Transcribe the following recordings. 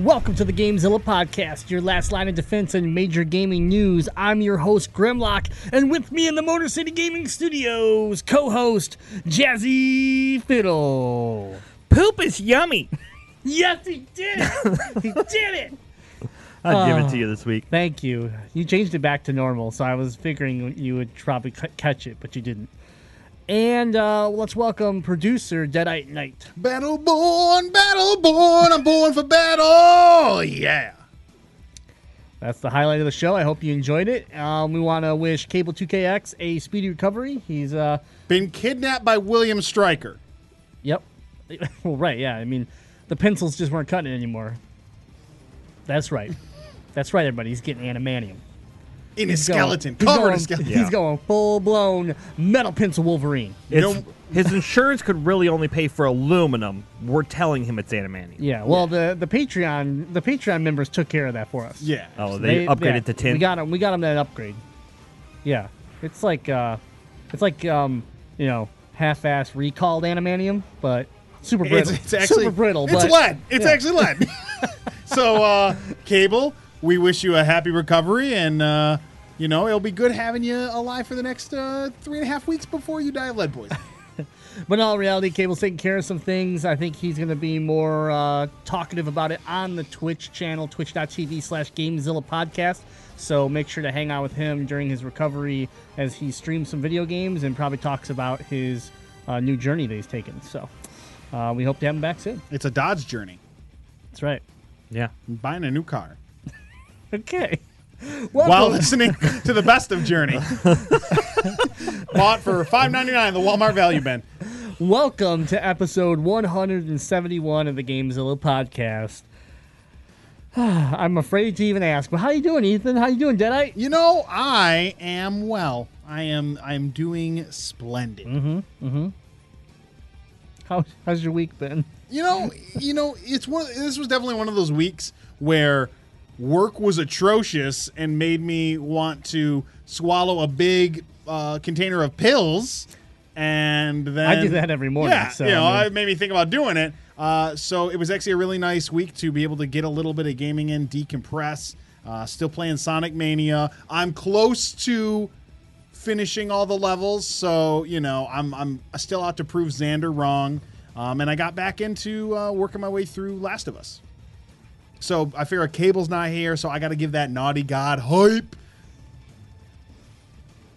Welcome to the Gamezilla Podcast, your last line of defense in major gaming news. I'm your host, Grimlock, and with me in the Motor City Gaming Studios, co host, Jazzy Fiddle. Poop is yummy. Yes, he did it! he did it! I'd give it to ah, you this week. Thank you. You changed it back to normal, so I was figuring you would probably c- catch it, but you didn't. And uh, let's welcome producer Deadite Knight. Battleborn, Battleborn, I'm born for battle. Yeah. That's the highlight of the show. I hope you enjoyed it. Um, we want to wish Cable 2KX a speedy recovery. He's uh, Been kidnapped by William Stryker. Yep. well, right. Yeah. I mean, the pencils just weren't cutting it anymore. That's right. That's right, everybody. He's getting animanium. In his He's going- skeleton, he's covered going, in skeleton. He's going full blown metal pencil Wolverine. It's, know- his insurance could really only pay for aluminum. We're telling him it's adamantium. Yeah. Well, the the Patreon the Patreon members took care of that for us. Yeah. Oh, they, upgraded yeah, to tin. We got him. We got him that upgrade. Yeah. It's like uh, it's like um, you know, half-ass recalled animanium, but super It's, brittle. it's actually super brittle. It's but, lead. It's yeah. actually lead. so, uh, Cable, we wish you a happy recovery, and uh, you know it'll be good having you alive for the next uh, three and a half weeks before you die of lead poisoning. But in all reality, Cable's taking care of some things. I think he's going to be more uh, talkative about it on the Twitch channel, twitch.tv slash Gamezilla Podcast. So make sure to hang out with him during his recovery as he streams some video games and probably talks about his uh, new journey that he's taken. So uh, we hope to have him back soon. it's a Dodge journey. That's right. yeah. I'm buying a new car Okay. while listening to the best of Journey. Bought for five ninety nine. The Walmart value bin. welcome to episode 171 of the Gamezilla Podcast. I'm afraid to even ask, but how you doing, Ethan? How you doing, Deadite? You know, I am well. I am. I am doing splendid. Mm-hmm. How, how's your week been? You know, you know, it's one. This was definitely one of those weeks where work was atrocious and made me want to swallow a big uh, container of pills. And then I do that every morning, Yeah, so, you know, I mean- it made me think about doing it. Uh, so it was actually a really nice week to be able to get a little bit of gaming in, decompress. Uh, still playing Sonic Mania. I'm close to finishing all the levels, so you know I'm I'm still out to prove Xander wrong. Um, and I got back into uh, working my way through Last of Us. So I figure a cable's not here, so I got to give that Naughty Dog hype.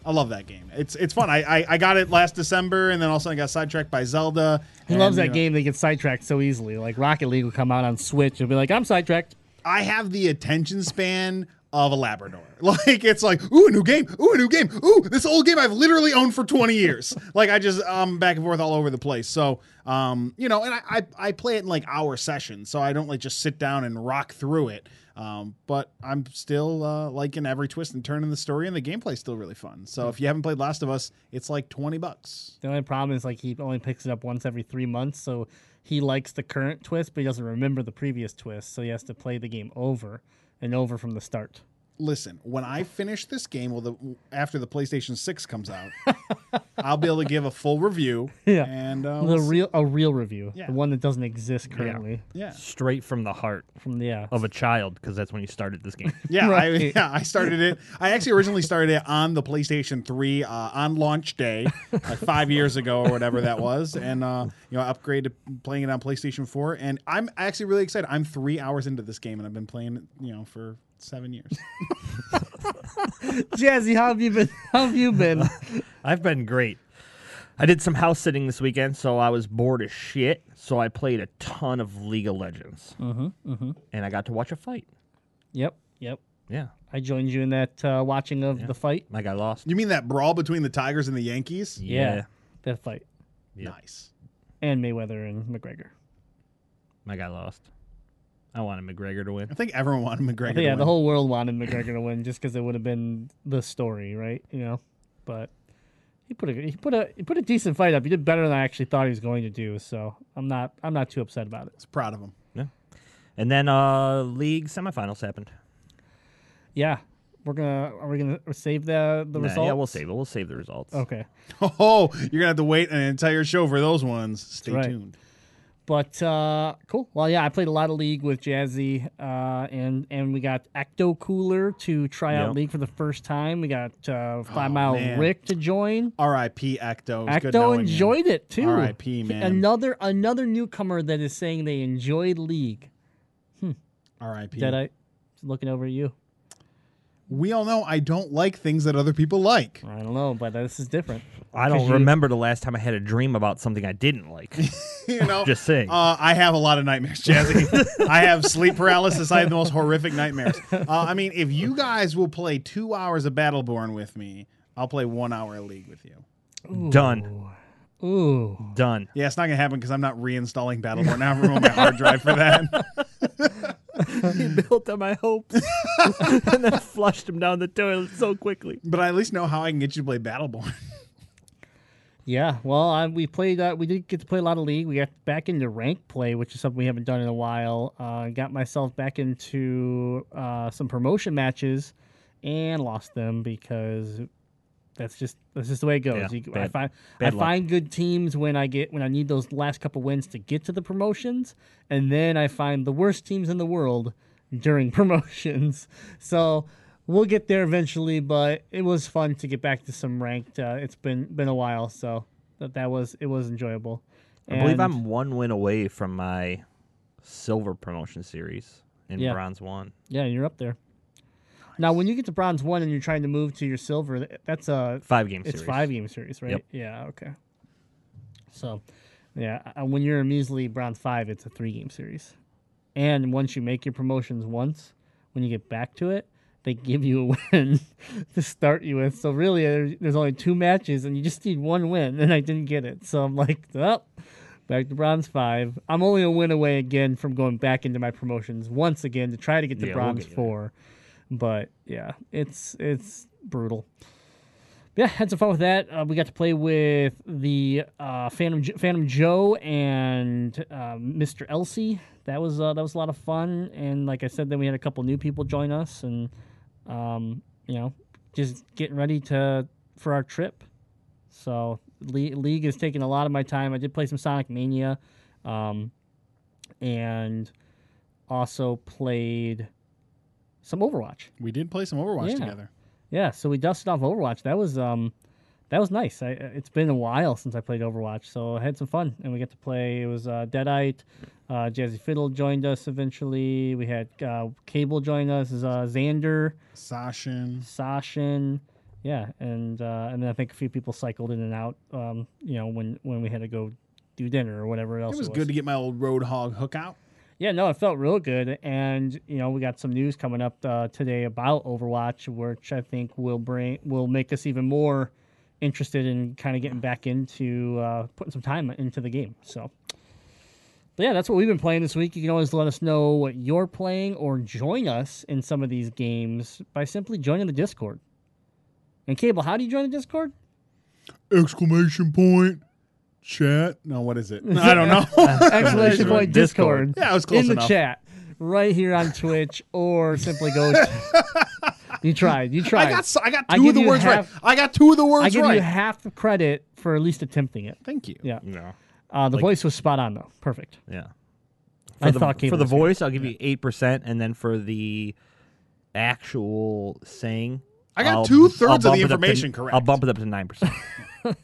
I love that game. It's it's fun. I, I I got it last December, and then all of a sudden I got sidetracked by Zelda. He and, loves you that know, game that gets sidetracked so easily. Like Rocket League will come out on Switch and be like, I'm sidetracked. I have the attention span of a Labrador. Like it's like, ooh, a new game, ooh, a new game, ooh, this old game I've literally owned for 20 years. like I just um back and forth all over the place. So um, you know, and I, I I play it in like hour sessions, so I don't like just sit down and rock through it. Um, but I'm still uh, liking every twist and turn in the story, and the gameplay's still really fun. So if you haven't played Last of Us, it's like 20 bucks. The only problem is like he only picks it up once every three months, so he likes the current twist, but he doesn't remember the previous twist, so he has to play the game over and over from the start. Listen, when I finish this game, well, the after the PlayStation Six comes out, I'll be able to give a full review. Yeah. and uh, the real a real review, Yeah. the one that doesn't exist currently. yeah, Straight from the heart From the yeah, of a child, because that's when you started this game. yeah, I, Right. yeah. I started it. I actually originally started it on the PlayStation Three uh, on launch day, like five years ago or whatever that was, and uh, you know, upgraded playing it on PlayStation Four, and I'm actually really excited. I'm three hours into this game, and I've been playing it, you know, for seven years. Jazzy, how have you been? How have you been? I've been great. I did some house sitting this weekend, so I was bored as shit. So I played a ton of League of Legends. Mm-hmm, mm-hmm. And I got to watch a fight. yep, yep. Yeah. I joined you in that uh, watching of the fight. My guy lost. You mean that brawl between the Tigers and the Yankees? Yeah, that fight. Yeah. Nice. and Mayweather and McGregor. My guy lost. I wanted McGregor to win. I think everyone wanted McGregor. Think, yeah, win. the whole world wanted McGregor to win just because it would have been the story, right? You know, but he put a he put a he put a decent fight up. He did better than I actually thought he was going to do. So I'm not I'm not too upset about it. I was proud of him. Yeah, And then uh league semifinals happened. Yeah, we're gonna are we gonna save the the Nah, results? yeah, we'll save it. We'll save the results. Okay, Oh, you're gonna have to wait an entire show for those ones. Stay right. tuned. But uh, cool. Well, yeah, I played a lot of League with Jazzy, uh, and and we got Ecto Cooler to try out Yep. League for the first time. We got uh, Five Mile Oh, man. Rick to join. R.I.P. Was good Ecto you. enjoyed it too. R.I.P., man. Another another newcomer that is saying they enjoyed League. R.I.P. Deadite, looking over at you. We all know I don't like things that other people like. I don't know, but this is different. I don't you- remember the last time I had a dream about something I didn't like. you know, Just saying. Uh, I have a lot of nightmares, Jazzy. I have sleep paralysis. I have the most horrific nightmares. Uh, I mean, if you guys will play two hours of Battleborn with me, I'll play one hour of League with you. Done. Ooh, Done. Yeah, it's not gonna happen because I'm not reinstalling Battleborn. Now I remove my hard drive for that. he built on my hopes and then flushed him down the toilet so quickly. But I at least know how I can get you to play Battleborn. yeah. Well, I, we played. Uh, we did get to play a lot of League. We got back into rank play, which is something we haven't done in a while. Uh, got myself back into uh, some promotion matches, and lost them because that's just that's just the way it goes. Yeah, You- I find bad I luck. find good teams when I get when I need those last couple wins to get to the promotions, and then I find the worst teams in the world during promotions. So we'll get there eventually, but it was fun to get back to some ranked. Uh, it's been been a while, so that that was it was enjoyable. I believe I'm one win away from my silver promotion series in Yeah. bronze one. yeah, you're up there. Now, when you get to bronze one and you're trying to move to your silver, that's a Five game It's series. five game series, right? Yep. Yeah. Okay. So, yeah, uh, when you're a measly bronze five, it's a three game series, and once you make your promotions once, when you get back to it, they give you a win to start you with. So really, there's, only two matches, and you just need one win, and I didn't get it. So I'm like, oh, back to bronze five. I'm only a win away again from going back into my promotions once again to try to get to Yeah, we'll bronze get you there. But yeah, it's it's brutal yeah, had some fun with that. Uh, we got to play with the uh, Phantom Phantom Joe and uh, Mr. Elsie. That was uh, that was a lot of fun. And like I said, then we had a couple new people join us, and um, you know, just getting ready to for our trip. So Le- League is taking a lot of my time. I did play some Sonic Mania, um, and also played some Overwatch. We did play some Overwatch Yeah. together. Yeah, so we dusted off Overwatch. That was um, that was nice. I, it's been a while since I played Overwatch, so I had some fun, and we got to play. It was uh, Deadite, uh, Jazzy Fiddle joined us eventually. We had uh, Cable join us. Uh, Xander, Sashin. Sashin, yeah, and uh, and then I think a few people cycled in and out. Um, you know, when when we had to go do dinner or whatever else. It was good to get my old Roadhog hook out. Yeah, no, it felt real good, and you know we got some news coming up uh, today about Overwatch, which I think will bring will make us even more interested in kind of getting back into uh, putting some time into the game. So, but yeah, that's what we've been playing this week. You can always let us know what you're playing or join us in some of these games by simply joining the Discord. And Cable, how do you join the Discord? Exclamation point. Chat. No, what is it? I don't know. Exclamation point Discord. Discord. Yeah, I was close in the chat right here on Twitch, or simply go. you tried. You tried. I got s- I got I two give of the you words half- right. I got two of the words right. I give right. you half the credit for at least attempting it. Thank you. Yeah. No. Uh, the Like- voice was spot on though. Perfect. Yeah. I the, thought Cable for the was good. voice, I'll give you eight percent, and then for the actual saying, I got I'll- two-thirds I'll of the bump it up to- information correct. I'll bump it up to nine percent.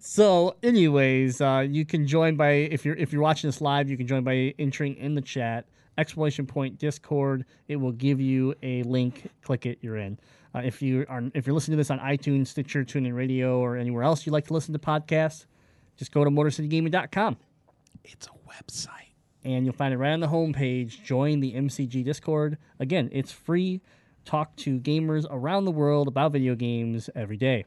So, anyways, uh, you can join by if you're if you're watching this live, you can join by entering in the chat exclamation point Discord. It will give you a link. Click it. You're in. Uh, if you are if you're listening to this on iTunes, Stitcher, TuneIn Radio, or anywhere else you like to listen to podcasts, just go to MotorCityGaming.com It's a website. and you'll find it right on the homepage. Join the MCG Discord. Again, it's free. Talk to gamers around the world about video games every day.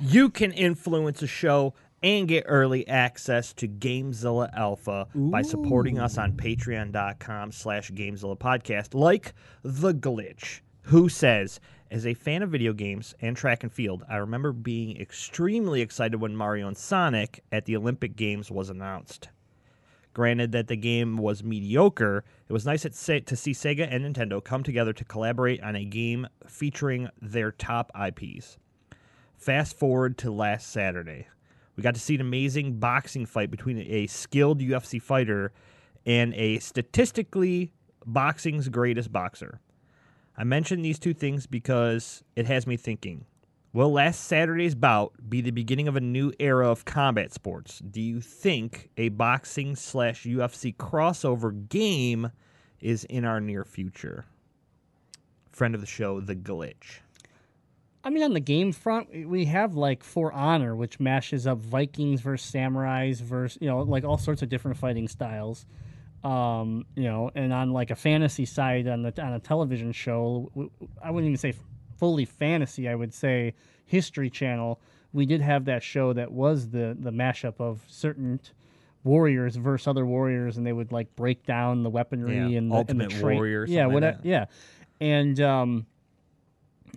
You can influence a show and get early access to Gamezilla Alpha by supporting us on patreon.com slash Gamezilla podcast, like The Glitch, who says, as a fan of video games and track and field, I remember being extremely excited when Mario and Sonic at the Olympic Games was announced. Granted that the game was mediocre, it was nice to see Sega and Nintendo come together to collaborate on a game featuring their top IPs. Fast forward to last Saturday. We got to see an amazing boxing fight between a skilled UFC fighter and a statistically boxing's greatest boxer. I mention these two things because it has me thinking. Will last Saturday's bout be the beginning of a new era of combat sports? Do you think a boxing slash UFC crossover game is in our near future? Friend of the show, The Glitch. I mean, on the game front, we have like For Honor, which mashes up Vikings versus samurais versus you know like all sorts of different fighting styles. Um, you know, and on like a fantasy side on the on a television show, I wouldn't even say fully fantasy. I would say History Channel. We did have that show that was the the mashup of certain warriors versus other warriors, and they would like break down the weaponry Yeah, and the, and the Ultimate trait- Warrior, Yeah, what? like yeah, and um,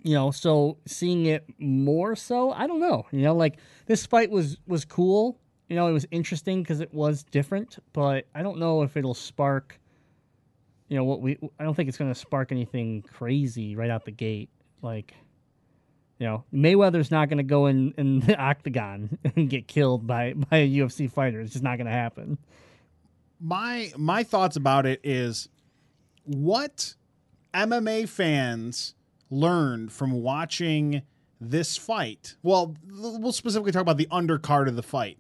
you know so seeing it more so i don't know you know like this fight was was cool. You know it was interesting because it was different but i don't know if it'll spark you know what we i don't think it's going to spark anything crazy right out the gate. Like you know mayweather's not going to go in in the octagon and get killed by by a ufc fighter. It's just not going to happen. My my thoughts about it is what MMA fans learned from watching this fight. Well, we'll specifically talk about the undercard of the fight.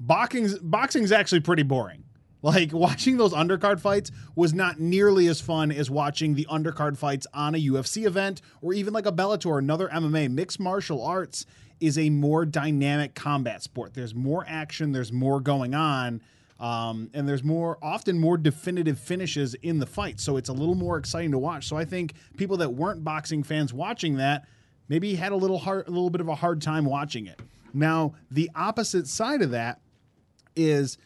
Boxing's boxing's actually pretty boring. Like watching those undercard fights was not nearly as fun as watching the undercard fights on a UFC event or even like a Bellator, another MMA. Mixed martial arts is a more dynamic combat sport. There's more action, there's more going on. Um, and there's more often more definitive finishes in the fight, so it's a little more exciting to watch. So I think people that weren't boxing fans watching that maybe had a little hard, a little bit of a hard time watching it. Now the opposite side of that is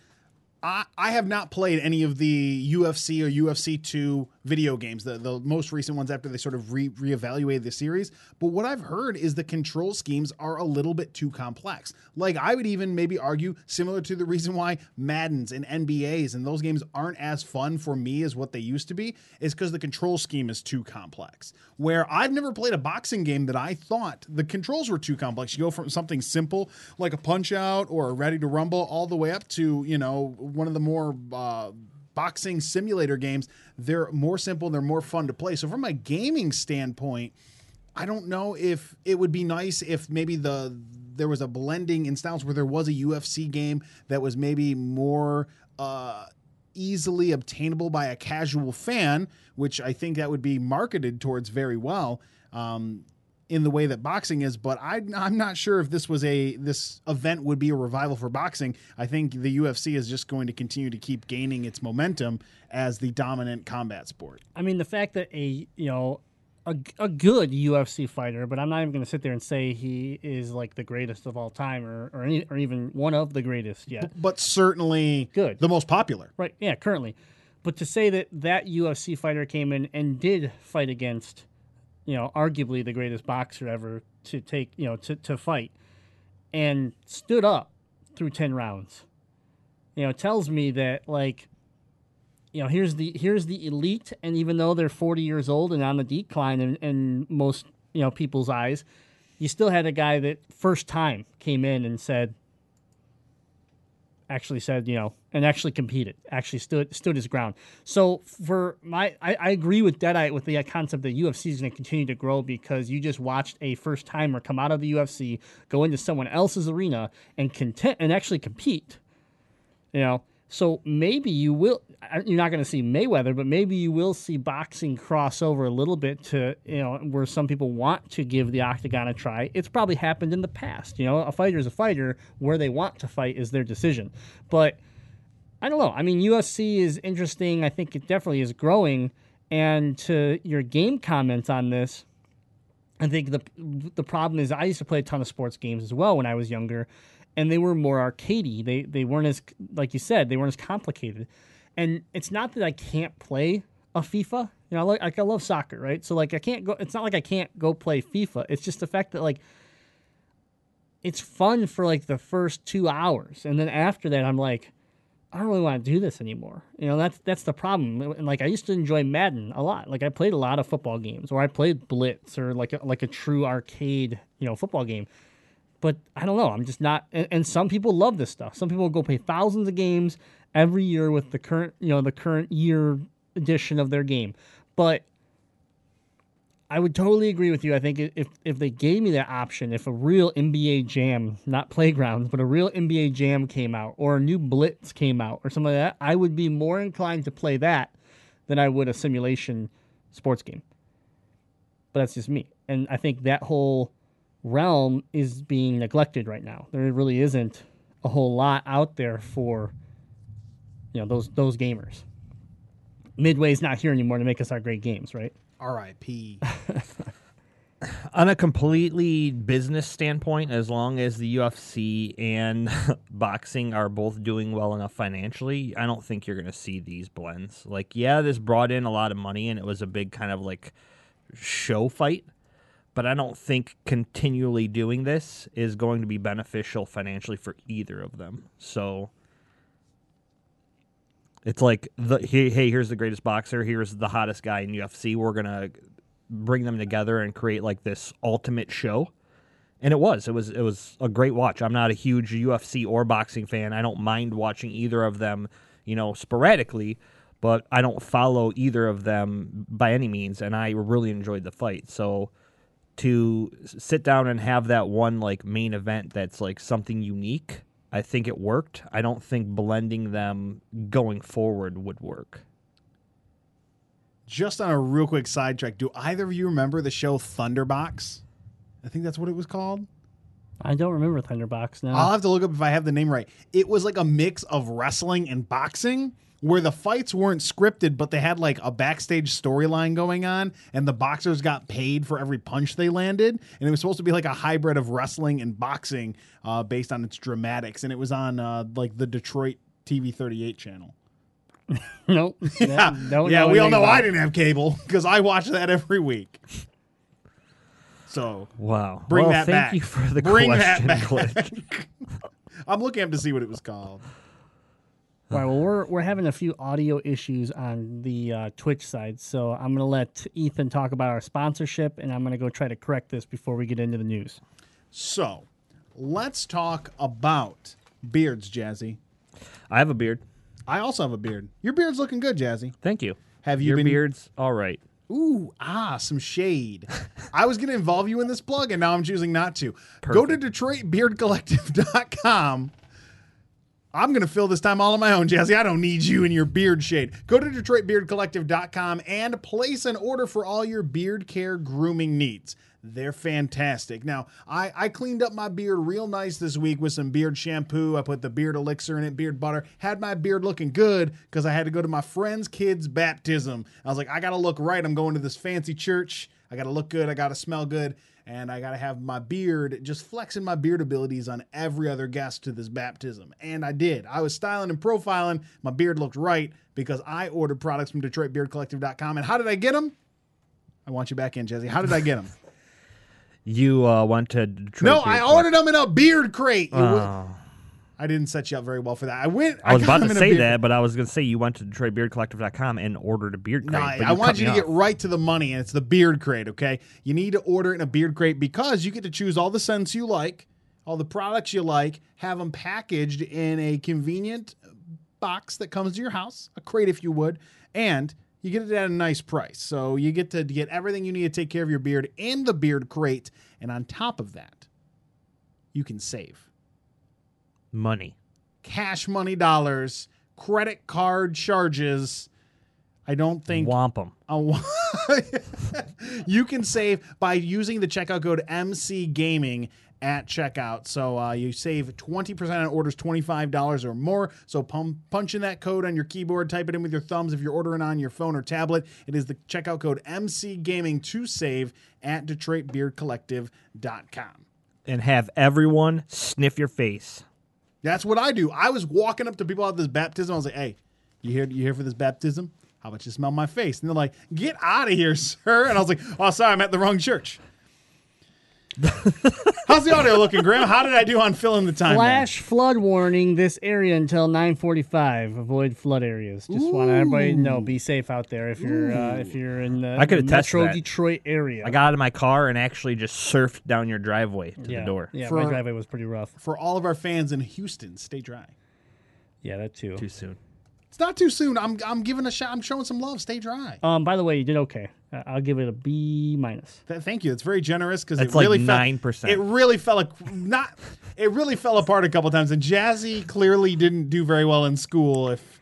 I, I have not played any of the UFC or UFC 2 video games, the, the most recent ones after they sort of re reevaluated the series. But what I've heard is the control schemes are a little bit too complex. Like, I would even maybe argue similar to the reason why Maddens and NBAs and those games aren't as fun for me as what they used to be, is because the control scheme is too complex. Where I've never played a boxing game that I thought the controls were too complex. You go from something simple like a punch out or a ready to rumble all the way up to, you know, one of the more uh, boxing simulator games. They're more simple, and they're more fun to play. So, from a gaming standpoint, I don't know if it would be nice if maybe the there was a blending in styles where there was a UFC game that was maybe more uh, easily obtainable by a casual fan, which I think that would be marketed towards very well. Um, in the way that boxing is, but I, I'm not sure if this was a this event would be a revival for boxing. I think the UFC is just going to continue to keep gaining its momentum as the dominant combat sport. I mean, the fact that a you know a, a good UFC fighter, but I'm not even going to sit there and say he is like the greatest of all time or or, any, or even one of the greatest yet. But certainly Good. the most popular. Right? Yeah, currently. But to say that that UFC fighter came in and did fight against, you know, arguably the greatest boxer ever to take, you know, to, to fight, and stood up through ten rounds, you know, tells me that like you know here's the here's the elite and even though they're 40 years old and on the decline in, in most you know people's eyes you still had a guy that first time came in and said actually said you know and actually competed actually stood stood his ground. So for my i, I agree with Deadite with the concept that ufc is going to continue to grow because you just watched a first timer come out of the ufc go into someone else's arena and content and actually compete you know, so maybe you will. You're not going to see Mayweather, but maybe you will see boxing cross over a little bit to you know where some people want to give the octagon a try. It's probably happened in the past. You know, a fighter is a fighter. Where they want to fight is their decision. But I don't know. I mean, UFC is interesting. I think it definitely is growing. And to your game comments on this, I think the the problem is I used to play a ton of sports games as well when I was younger, and they were more arcadey. They they weren't as like you said, they weren't as complicated. And it's not that I can't play a FIFA. You know, I like, like I love soccer, right? So like I can't go. It's not like I can't go play FIFA. It's just the fact that like it's fun for like the first two hours, and then after that, I'm like, I don't really want to do this anymore. You know, that's that's the problem. And like I used to enjoy Madden a lot. Like I played a lot of football games, or I played Blitz, or like a, like a true arcade, you know, football game. But I don't know. I'm just not. And, and some people love this stuff. Some people go pay thousands of games every year with the current, you know, the current year edition of their game. But I would totally agree with you. I think if if they gave me that option, if a real NBA Jam, not playgrounds, but a real NBA Jam came out, or a new Blitz came out, or something like that, I would be more inclined to play that than I would a simulation sports game. But that's just me, and I think that whole realm is being neglected right now. There really isn't a whole lot out there for you know those those gamers. Midway's not here anymore to make us our great games, right? R.I.P. on a completely business standpoint, as long as the UFC and boxing are both doing well enough financially, I don't think you're going to see these blends. Like, yeah, this brought in a lot of money and it was a big kind of like show fight, but I don't think continually doing this is going to be beneficial financially for either of them. So. It's like the hey, hey, here's the greatest boxer, here's the hottest guy in UFC. We're gonna bring them together and create like this ultimate show. And it was. It was it was a great watch. I'm not a huge UFC or boxing fan. I don't mind watching either of them, you know, sporadically, but I don't follow either of them by any means and I really enjoyed the fight. So to sit down and have that one like main event that's like something unique, I think it worked. I don't think blending them going forward would work just on a real quick sidetrack, do either of you remember the show Thunderbox? I think that's what it was called. I don't remember Thunderbox now. I'll have to look up if I have the name right. It was like a mix of wrestling and boxing where the fights weren't scripted, but they had like a backstage storyline going on, and the boxers got paid for every punch they landed. And it was supposed to be like a hybrid of wrestling and boxing uh, based on its dramatics. And it was on uh, like the Detroit TV 38 channel. nope. Yeah, yeah. We all know I didn't have cable because I watch that every week. So wow, bring well, that thank back. you for the bring question, that back. I'm looking up to see what it was called. All right. Well, we're we're having a few audio issues on the uh, Twitch side, so I'm gonna let Ethan talk about our sponsorship, and I'm gonna go try to correct this before we get into the news. So, let's talk about beards, Jazzy. I have a beard. I also have a beard. Your beard's looking good, Jazzy. Thank you. Have you Your been? beard's all right. Ooh, ah, some shade. I was going to involve you in this plug, and now I'm choosing not to. Go to DetroitBeardCollective.com. I'm going to fill this time all on my own, Jazzy. I don't need you and your beard shade. Go to DetroitBeardCollective.com and place an order for all your beard care grooming needs. They're fantastic. Now, I, I cleaned up my beard real nice this week with some beard shampoo. I put the beard elixir in it, beard butter. Had my beard looking good because I had to go to my friend's kid's baptism. I was like, I got to look right. I'm going to this fancy church. I got to look good. I got to smell good. And I got to have my beard, just flexing my beard abilities on every other guest to this baptism. And I did. I was styling and profiling. My beard looked right because I ordered products from DetroitBeardCollective.com. And how did I get them? I want you back in, Jazzy. How did I get them? You uh, went to Detroit no, I ordered them in a beard crate. Oh. I didn't set you up very well for that. I went. I was got about to say that, but I was going to say you went to DetroitBeardCollective.com and ordered a beard No, crate. I, but I you want you to me get right to the money, and it's the beard crate. Okay, you need to order in a beard crate because you get to choose all the scents you like, all the products you like, have them packaged in a convenient box that comes to your house, a crate if you would, and you get it at a nice price. So you get to get everything you need to take care of your beard in the beard crate, and on top of that, you can save money. cash money dollars, credit card charges. I don't think Womp 'em. a wa- you can save by using the checkout code MC Gaming at checkout. So uh, you save 20% on orders $25 or more. So pum- punch in that code on your keyboard, type it in with your thumbs if you're ordering on your phone or tablet. It is the checkout code MC Gaming to save at DetroitBeardCollective.com. And have everyone sniff your face. That's what I do. I was walking up to people at this baptism. I was like, "Hey, you here? You here for this baptism? How about you smell my face?" And they're like, "Get out of here, sir!" And I was like, "Oh, sorry, I'm at the wrong church." How's the audio looking, Graham? How did I do on filling the time? Flash flood warning this area until 9:45. Avoid flood areas. Just want everybody to know. Be safe out there if you're uh, if you're in the, I could the attest to Metro that. Detroit area. I got out of my car and actually just surfed down your driveway to yeah, the door. Yeah, For- my driveway was pretty rough. For all of our fans in Houston, stay dry. Yeah, that too. Too soon. It's not too soon. I'm I'm giving a shot. I'm showing some love. Stay dry. Um, by the way, you did okay. Uh, I'll give it a B minus. Th- thank you. It's very generous because it That's like really fell- 9%. It really fell a, not. It really fell apart a couple times, and Jazzy clearly didn't do very well in school. If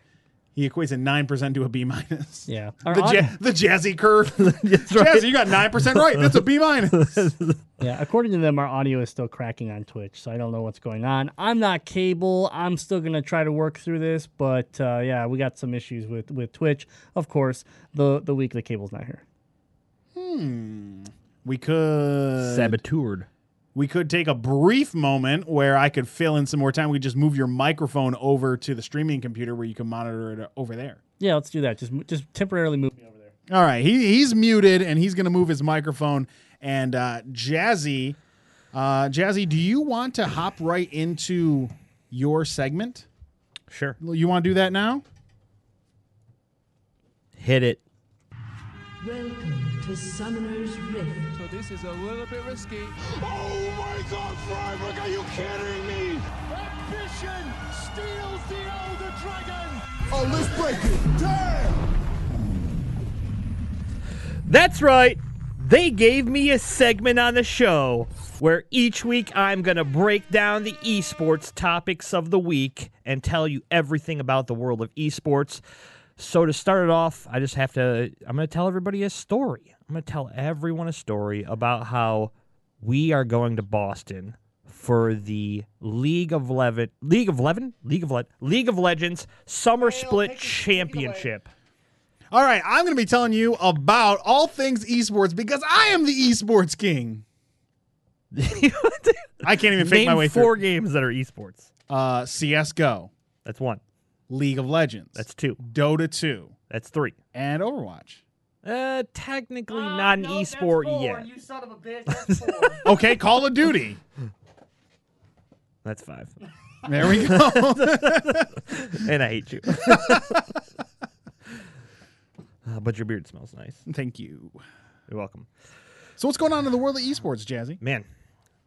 he equates a nine percent to a B minus, Yeah. Our the, audio- ja- the Jazzy curve. Jazzy, you got nine percent right. That's a B minus. Yeah, according to them, our audio is still cracking on Twitch, so I don't know what's going on. I'm not cable. I'm still gonna try to work through this, but uh, yeah, we got some issues with with Twitch. Of course, the the week the cable's not here. Hmm. we could Saboteured. We could take a brief moment where I could fill in some more time. We just move your microphone over to the streaming computer where you can monitor it over there. Yeah, let's do that. Just just temporarily move me over there. All right, he, he's muted and he's going to move his microphone. And uh, Jazzy, uh, Jazzy, do you want to hop right into your segment? Sure. You want to do that now? Hit it. Welcome to Summoner's Rift. So this is a little bit risky. Oh my God, Freiburg, are you kidding me? Ambition steals the Elder Dragon. Oh, let's break it. Damn! That's right. They gave me a segment on the show where each week I'm going to break down the esports topics of the week and tell you everything about the world of esports. So to start it off, I just have to I'm going to tell everybody a story. I'm going to tell everyone a story about how we are going to Boston for the League of Eleven, League of Eleven, League of Le- League of Legends Summer Split Championship. All right, I'm going to be telling you about all things esports because I am the esports king. I can't even fake Name my way four through. games that are esports. Uh, CS:GO, That's one. League of Legends, That's two. Dota 2, That's three. and Overwatch. Uh, technically not an esport yet. You son of a bitch. That's four. Okay, Call of Duty. That's five. There we go. and I hate you. Uh, but your beard smells nice. Thank you. You're welcome. So what's going on in the world of esports, Jazzy? Man.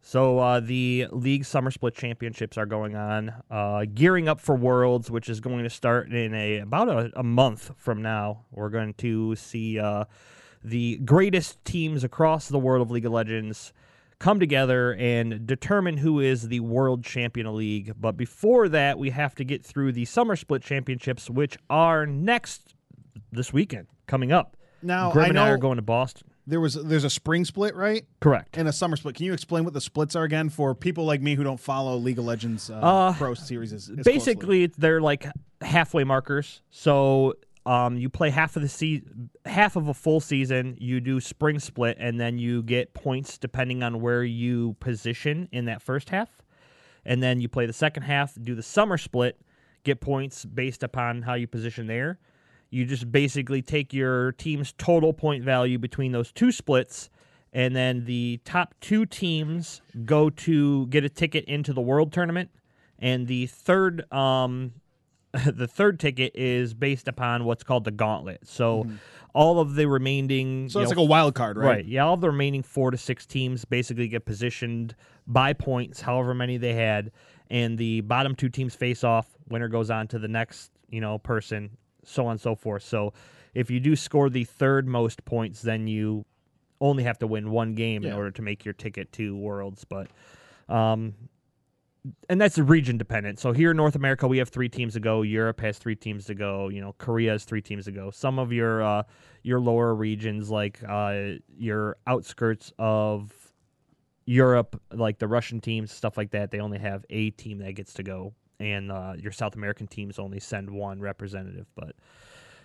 So uh, the league summer split championships are going on, uh, gearing up for Worlds, which is going to start in a about a, a month from now. We're going to see uh, the greatest teams across the world of League of Legends come together and determine who is the world champion of league. But before that, we have to get through the summer split championships, which are next this weekend coming up. Now Grim I and I are going to Boston. There was there's a spring split, right? Correct. And a summer split. Can you explain what the splits are again for people like me who don't follow League of Legends uh, Uh, pro series? As, as basically they're like halfway markers so um, you play half of the se- half of a full season you do spring split and then you get points depending on where you position in that first half and then you play the second half do the summer split get points based upon how you position there you just basically take your team's total point value between those two splits and then the top two teams go to get a ticket into the world tournament and the third um the third ticket is based upon what's called the gauntlet so all of the remaining So it's know, like a wild card, right? Right. Yeah, all of the remaining four to six teams basically get positioned by points, however many they had, and the bottom two teams face off. Winner goes on to the next, you know, person, so on and so forth. So if you do score the third most points, then you only have to win one game in order to make your ticket to Worlds. But um and that's region dependent. So here in North America, we have three teams to go. Europe has three teams to go. You know, Korea has three teams to go. Some of your uh, your lower regions, like uh, your outskirts of Europe, like the Russian teams, stuff like that, they only have a team that gets to go, and uh, your South American teams only send one representative. But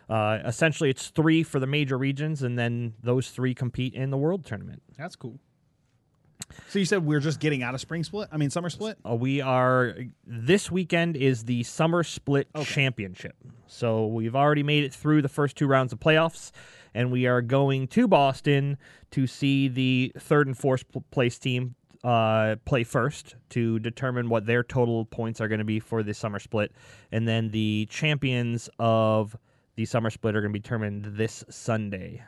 uh, essentially, it's three for the major regions, and then those three compete in the world tournament. That's cool. So you said we're just getting out of spring split? I mean summer split? Uh, we are this weekend is the summer split championship. So we've already made it through the first two rounds of playoffs, and we are going to Boston to see the third and fourth place team uh, play first to determine what their total points are going to be for the summer split, and then the champions of the summer split are going to be determined this Sunday.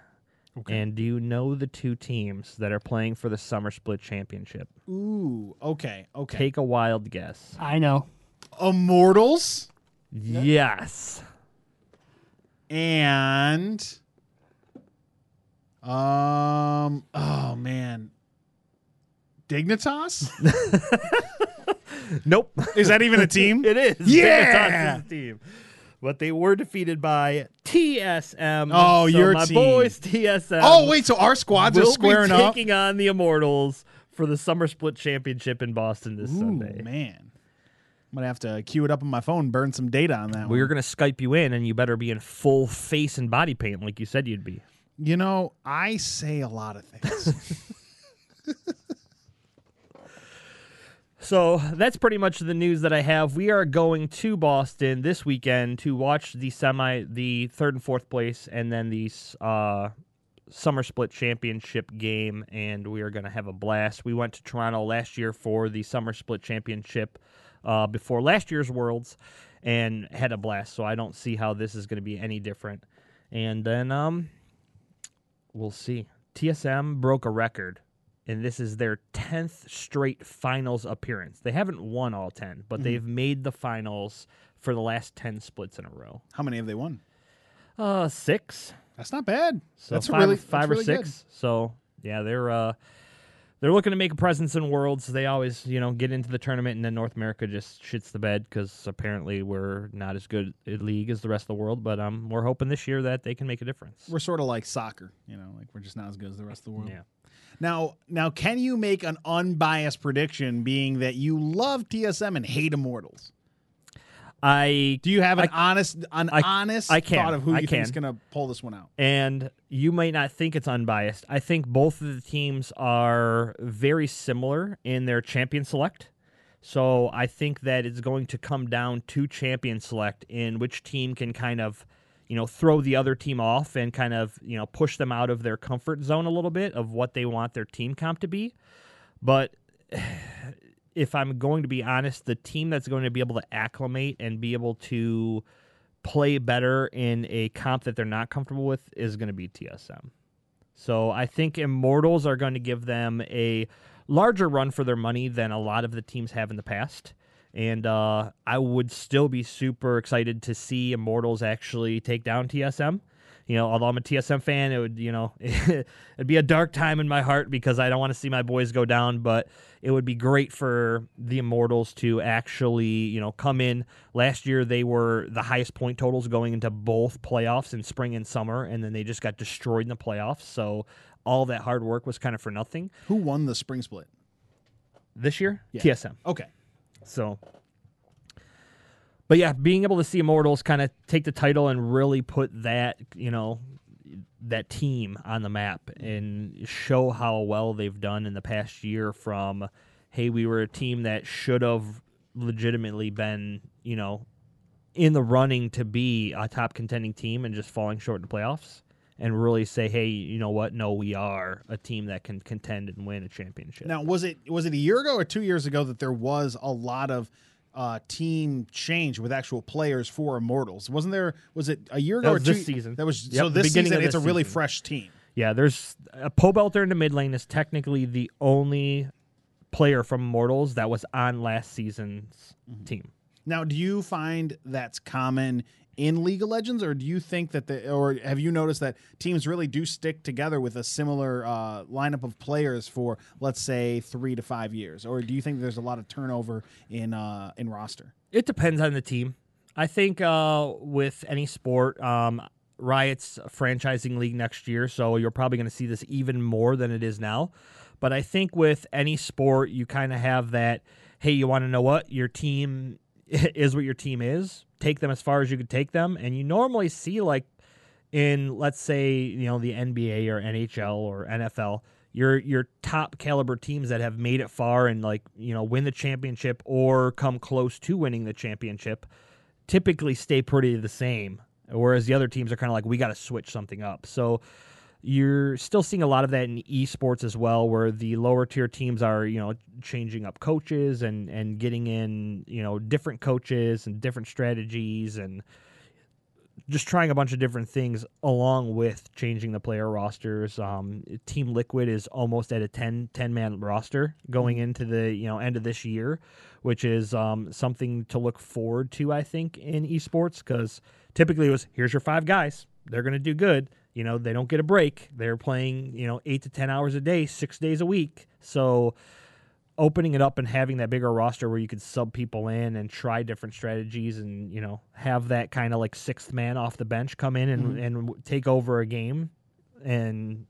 And do you know the two teams that are playing for the summer split championship? Ooh, okay, okay. Take a wild guess. I know. Immortals Yes. and um oh man. Dignitas? Nope. Is that even a team? it is. Yeah! Dignitas is the team. But they were defeated by TSM. Oh, so your my team. boys TSM. Oh wait, so our squads are will squaring be up. taking on the Immortals for the Summer Split Championship in Boston this Ooh, Sunday. man. I'm gonna have to queue it up on my phone, burn some data on that We're gonna Skype you in, and you better be in full face and body paint like you said you'd be. You know, I say a lot of things. So that's pretty much the news that I have. We are going to Boston this weekend to watch the semi, the third and fourth place, and then the uh, summer split championship game, and we are going to have a blast. We went to Toronto last year for the summer split championship uh, before last year's Worlds, and had a blast. So I don't see how this is going to be any different. And then um, we'll see. TSM broke a record and this is their 10th straight finals appearance. They haven't won all 10, but they've made the finals for the last 10 splits in a row. How many have they won? Uh 6. That's not bad. So that's five, really five or really 6. So, yeah, they're uh they're looking to make a presence in worlds. They always, you know, get into the tournament and then North America just shits the bed cuz apparently we're not as good a league as the rest of the world, but um we're hoping this year that they can make a difference. We're sort of like soccer, you know, like we're just not as good as the rest of the world. Yeah. Now, now, can you make an unbiased prediction, being that you love TSM and hate Immortals? I Do you have an honest, an I- honest I can. thought of who I you think is going to pull this one out? and you might not think it's unbiased. I think both of the teams are very similar in their champion select. So I think that it's going to come down to champion select in which team can kind of, you know, throw the other team off and kind of, you know, push them out of their comfort zone a little bit of what they want their team comp to be. But if I'm going to be honest, the team that's going to be able to acclimate and be able to play better in a comp that they're not comfortable with is going to be TSM. So I think Immortals are going to give them a larger run for their money than a lot of the teams have in the past. And uh, I would still be super excited to see Immortals actually take down TSM. You know, although I'm a TSM fan, it would, you know, it'd be a dark time in my heart because I don't want to see my boys go down. But it would be great for the Immortals to actually, you know, come in. Last year, they were the highest point totals going into both playoffs in spring and summer, and then they just got destroyed in the playoffs. So all that hard work was kind of for nothing. Who won the spring split? This year, Yeah. TSM. Okay. So, but yeah, being able to see Immortals kind of take the title and really put that, you know, that team on the map and show how well they've done in the past year from, hey, we were a team that should have legitimately been, you know, in the running to be a top contending team and just falling short in the playoffs and really say, hey, you know what? No, we are a team that can contend and win a championship. Now, was it was it a year ago or two years ago that there was a lot of uh, team change with actual players for Immortals? Wasn't there? Was it a year ago or two? this season. That was Yep, so. This beginning season, of it's a really season. fresh team. Yeah, there's a Pobelter in the mid lane is technically the only player from Immortals that was on last season's team. Now, do you find that's common in League of Legends, or do you think that the, or have you noticed that teams really do stick together with a similar uh, lineup of players for, let's say, three to five years, or do you think there's a lot of turnover in uh, in roster? It depends on the team. I think uh, with any sport, um, Riot's franchising league next year, so you're probably going to see this even more than it is now. But I think with any sport, you kind of have that. Hey, you want to know what your team is? What your team is? Take them as far as you could take them, and you normally see like in let's say you know the NBA or NHL or NFL, your your top caliber teams that have made it far and like you know win the championship or come close to winning the championship typically stay pretty the same. Whereas the other teams are kind of like we got to switch something up. So you're still seeing a lot of that in esports as well where the lower tier teams are you know changing up coaches and and getting in you know different coaches and different strategies and just trying a bunch of different things along with changing the player rosters. Um, Team Liquid is almost at a 10, 10 man roster going into the you know end of this year, which is um, something to look forward to. I think in esports because typically it was here's your five guys, they're going to do good. You know they don't get a break. They're playing you know eight to ten hours a day, six days a week. So opening it up and having that bigger roster where you could sub people in and try different strategies and you know have that kind of like sixth man off the bench come in and, mm-hmm. and take over a game and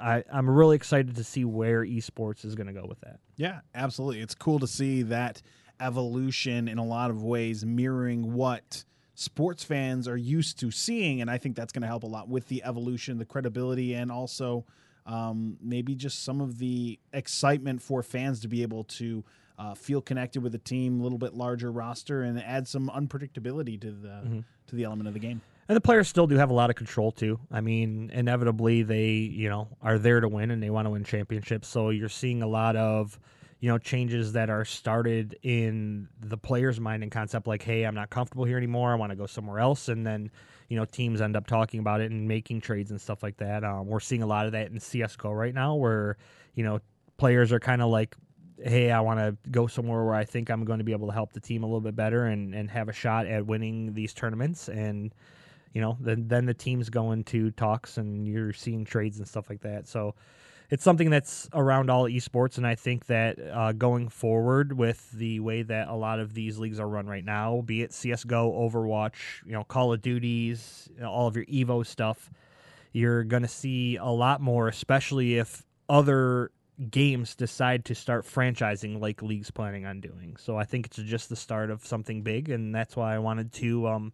I, I'm really excited to see where esports is going to go with that. Yeah, absolutely. It's cool to see that evolution in a lot of ways mirroring what sports fans are used to seeing. And I think that's going to help a lot with the evolution, the credibility, and also um, maybe just some of the excitement for fans to be able to uh, feel connected with a team, a little bit larger roster, and add some unpredictability to the to the element of the game. And the players still do have a lot of control too. I mean, inevitably they, you know, are there to win and they want to win championships. So you're seeing a lot of, you know, changes that are started in the player's mind and concept like, hey, I'm not comfortable here anymore. I want to go somewhere else. And then, you know, teams end up talking about it and making trades and stuff like that. Um, we're seeing a lot of that in CSGO right now where, you know, players are kind of like, hey, I want to go somewhere where I think I'm going to be able to help the team a little bit better and, and have a shot at winning these tournaments. And, you know, then then the teams go into talks and you're seeing trades and stuff like that. So it's something that's around all esports, and I think that uh, going forward with the way that a lot of these leagues are run right now, be it CS:GO, Overwatch, you know, Call of Duties, you know, all of your Evo stuff, you're going to see a lot more, especially if other games decide to start franchising like leagues planning on doing. So I think it's just the start of something big, and that's why I wanted to um,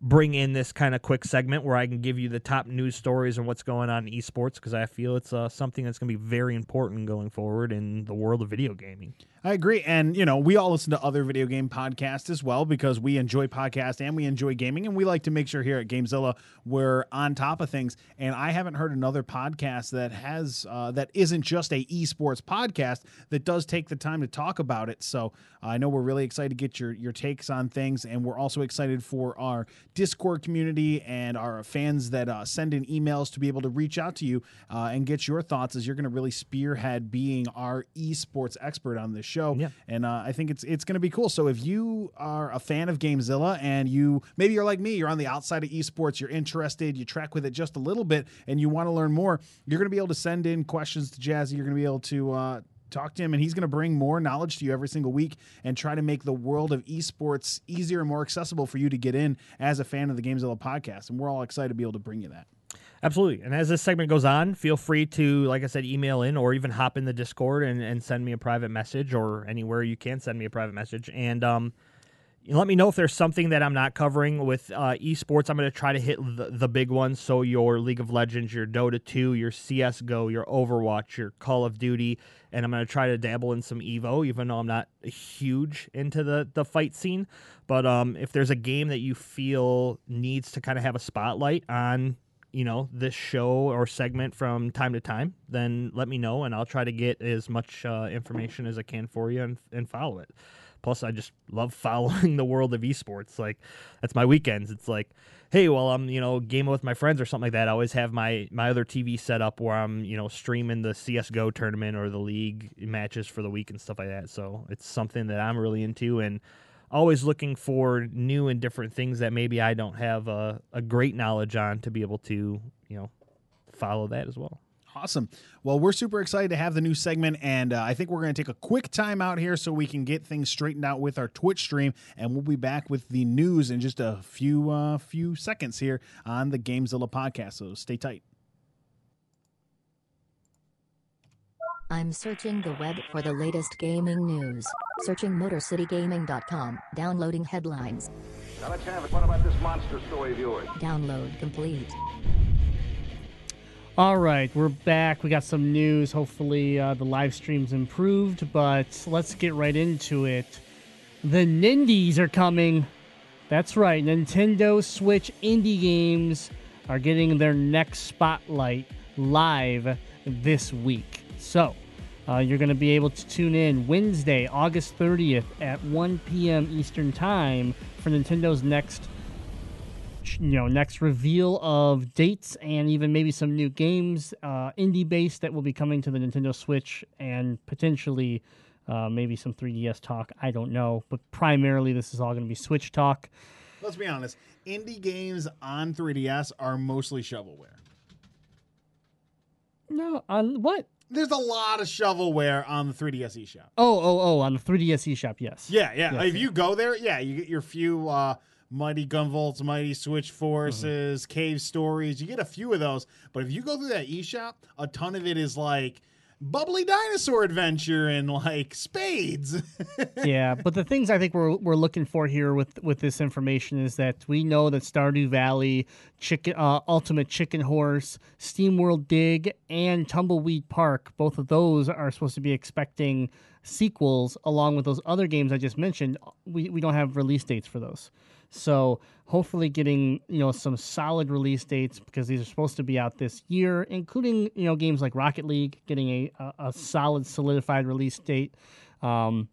bring in this kind of quick segment where I can give you the top news stories and what's going on in esports because I feel it's uh, something that's going to be very important going forward in the world of video gaming. I agree. And, you know, we all listen to other video game podcasts as well because we enjoy podcasts and we enjoy gaming. And we like to make sure here at Gamezilla we're on top of things. And I haven't heard another podcast that has, uh, that isn't just a esports podcast that does take the time to talk about it. So I know we're really excited to get your, your takes on things. And we're also excited for our Discord community and our fans that uh, send in emails to be able to reach out to you uh, and get your thoughts as you're going to really spearhead being our esports expert on this show. Yeah. And uh, I think it's it's going to be cool. So if you are a fan of Gamezilla and you maybe you're like me, you're on the outside of esports, you're interested, you track with it just a little bit, and you want to learn more, you're going to be able to send in questions to Jazzy. You're going to be able to. Uh, Talk to him, and he's going to bring more knowledge to you every single week and try to make the world of esports easier and more accessible for you to get in as a fan of the Gamezilla podcast. And we're all excited to be able to bring you that. Absolutely. And as this segment goes on, feel free to, like I said, email in or even hop in the Discord and, and send me a private message or anywhere you can send me a private message. And um, let me know if there's something that I'm not covering with uh, esports. I'm going to try to hit the, the big ones. So, your League of Legends, your Dota 2, your CSGO, your Overwatch, your Call of Duty. And I'm going to try to dabble in some Evo, even though I'm not huge into the, the fight scene. But um, if there's a game that you feel needs to kind of have a spotlight on you know this show or segment from time to time then let me know and i'll try to get as much uh, information as i can for you and, and follow it. Plus i just love following the world of esports. Like that's my weekends. It's like hey well i'm you know gaming with my friends or something like that i always have my my other tv set up where i'm you know streaming the csgo tournament or the league matches for the week and stuff like that. So it's something that i'm really into and always looking for new and different things that maybe I don't have a, a great knowledge on to be able to, you know, follow that as well. Awesome. Well, we're super excited to have the new segment, and uh, I think we're going to take a quick time out here so we can get things straightened out with our Twitch stream, and we'll be back with the news in just a few uh, few seconds here on the Gamezilla podcast. So stay tight. I'm searching the web for the latest gaming news. Searching MotorCityGaming.com. Downloading headlines. Now let's have it. What about this monster story of yours? Download complete. All right, we're back. We got some news. Hopefully, uh, the live stream's improved, but let's get right into it. The Nindies are coming. That's right. Nintendo Switch indie games are getting their next spotlight live this week. So, uh, you're going to be able to tune in Wednesday, August 30th at 1 p.m. Eastern Time for Nintendo's next you know next reveal of dates and even maybe some new games uh, indie based that will be coming to the nintendo switch and potentially uh, maybe some 3ds talk i don't know but primarily this is all going to be switch talk Let's be honest. Indie games on 3DS are mostly shovelware. no on what There's a lot of shovelware on the 3DS eShop. oh oh oh on the 3ds eShop yes Yeah, yeah. Yes, if you go there, yeah, you get your few uh, Mighty Gunvolts, Mighty Switch Forces, Cave Stories. You get a few of those. But if you go through that eShop, a ton of it is like bubbly dinosaur adventure and like spades. yeah, but the things I think we're we're looking for here with with this information is that we know that Stardew Valley, Chicken, uh, Ultimate Chicken Horse, SteamWorld Dig, and Tumbleweed Park, both of those are supposed to be expecting sequels along with those other games I just mentioned. We we don't have release dates for those. So hopefully getting you know some solid release dates because these are supposed to be out this year, including you know games like Rocket League getting a a, a solid solidified release date. Um,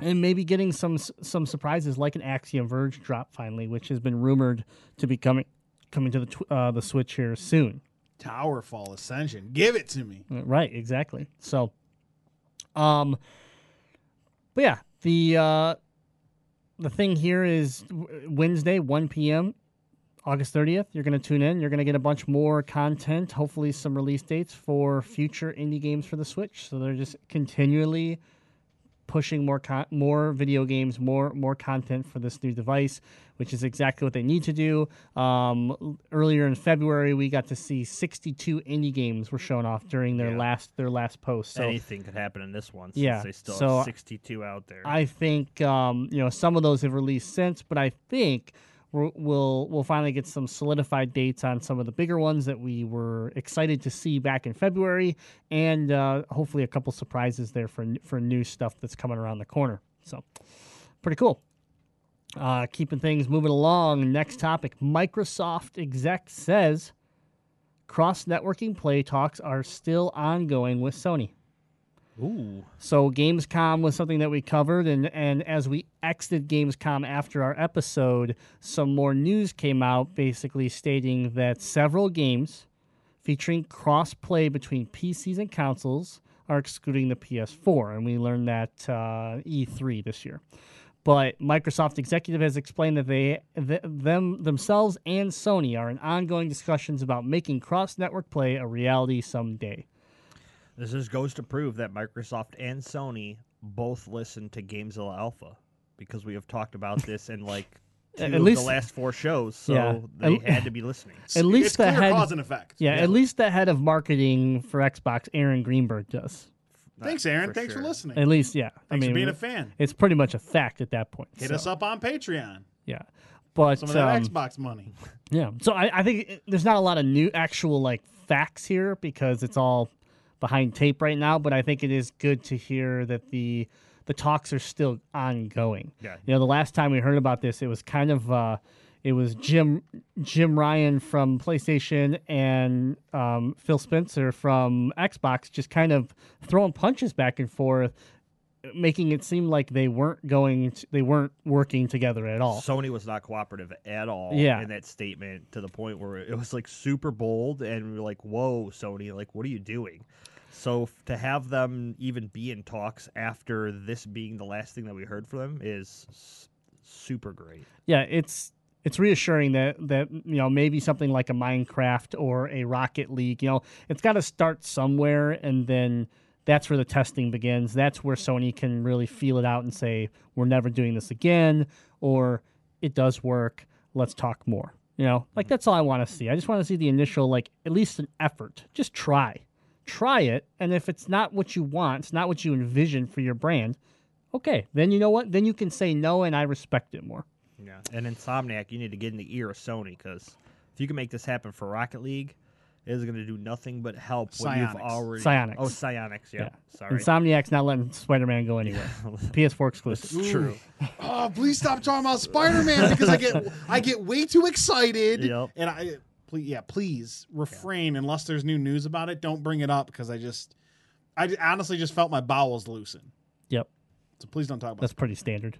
and maybe getting some some surprises like an Axiom Verge drop finally, which has been rumored to be coming coming to the tw- uh, the Switch here soon. Towerfall Ascension. Give it to me. Uh, Right, exactly. So, um, but yeah, the uh, the thing here is Wednesday, one p.m. August 30th, you're going to tune in. You're going to get a bunch more content, hopefully, some release dates for future indie games for the Switch. So they're just continually pushing more con- more video games, more more content for this new device, which is exactly what they need to do. Um, earlier in February, we got to see 62 indie games were shown off during their Yeah. last their last post. So Anything could happen in this one since Yeah, they still so have 62 out there. I think um, you know some of those have released since, but I think we'll we'll finally get some solidified dates on some of the bigger ones that we were excited to see back in February, and uh, hopefully a couple surprises there for for new stuff that's coming around the corner. So pretty cool. Uh, keeping things moving along. Next topic: Microsoft exec says cross networking play talks are still ongoing with Sony. Ooh. So Gamescom was something that we covered, and and as we exited Gamescom after our episode, some more news came out, basically stating that several games featuring cross-play between PCs and consoles are excluding the PS4, and we learned that uh, E3 this year. But Microsoft executive has explained that they th- them themselves and Sony are in ongoing discussions about making cross-network play a reality someday. This just goes to prove that Microsoft and Sony both listen to Gamezilla Alpha because we have talked about this in like two At of least- the last four shows, so Yeah. they At- had to be listening. At least it's the clear head, cause and effect. Yeah, at least the head of marketing for Xbox, Aaron Greenberg, does. Thanks, Aaron. for Thanks sure. for listening. At least, yeah. I Thanks mean, for being a fan. it's pretty much a fact at that point. Hit so, us up on Patreon. Yeah, but Some of that um, Xbox money. yeah. So I, I think it- there's not a lot of new actual like facts here because it's all behind tape right now. But I think it is good to hear that the the talks are still ongoing. Yeah. You know, the last time we heard about this, it was kind of uh, it was Jim Jim Ryan from PlayStation and um, Phil Spencer from Xbox just kind of throwing punches back and forth, making it seem like they weren't going, to, they weren't working together at all. Sony was not cooperative at all Yeah. in that statement to the point where it was like super bold and we were like, "Whoa, Sony! Like, what are you doing?" So f- to have them even be in talks after this being the last thing that we heard from them is s- super great. yeah, it's it's reassuring that that you know maybe something like a Minecraft or a Rocket League, you know, it's got to start somewhere, and then that's where the testing begins. That's where Sony can really feel it out and say we're never doing this again, or it does work. Let's talk more. You know, like mm-hmm. that's all I want to see. I just want to see the initial, like at least an effort. Just try, try it, and if it's not what you want, it's not what you envision for your brand. Okay, then you know what? Then you can say no, and I respect it more. Yeah, and Insomniac, you need to get in the ear of Sony because if you can make this happen for Rocket League, is going to do nothing but help what you've already. Psyonix. Oh, Psyonix. Yeah. Sorry. Insomniac's not letting Spider-Man go anywhere. PS4 exclusive. True. Oh, please stop talking about Spider Man because I get I get way too excited. Yep. And I please yeah, please refrain unless there's new news about it. Don't bring it up because I just I honestly just felt my bowels loosen. Yep, So please don't talk about that's pretty standard.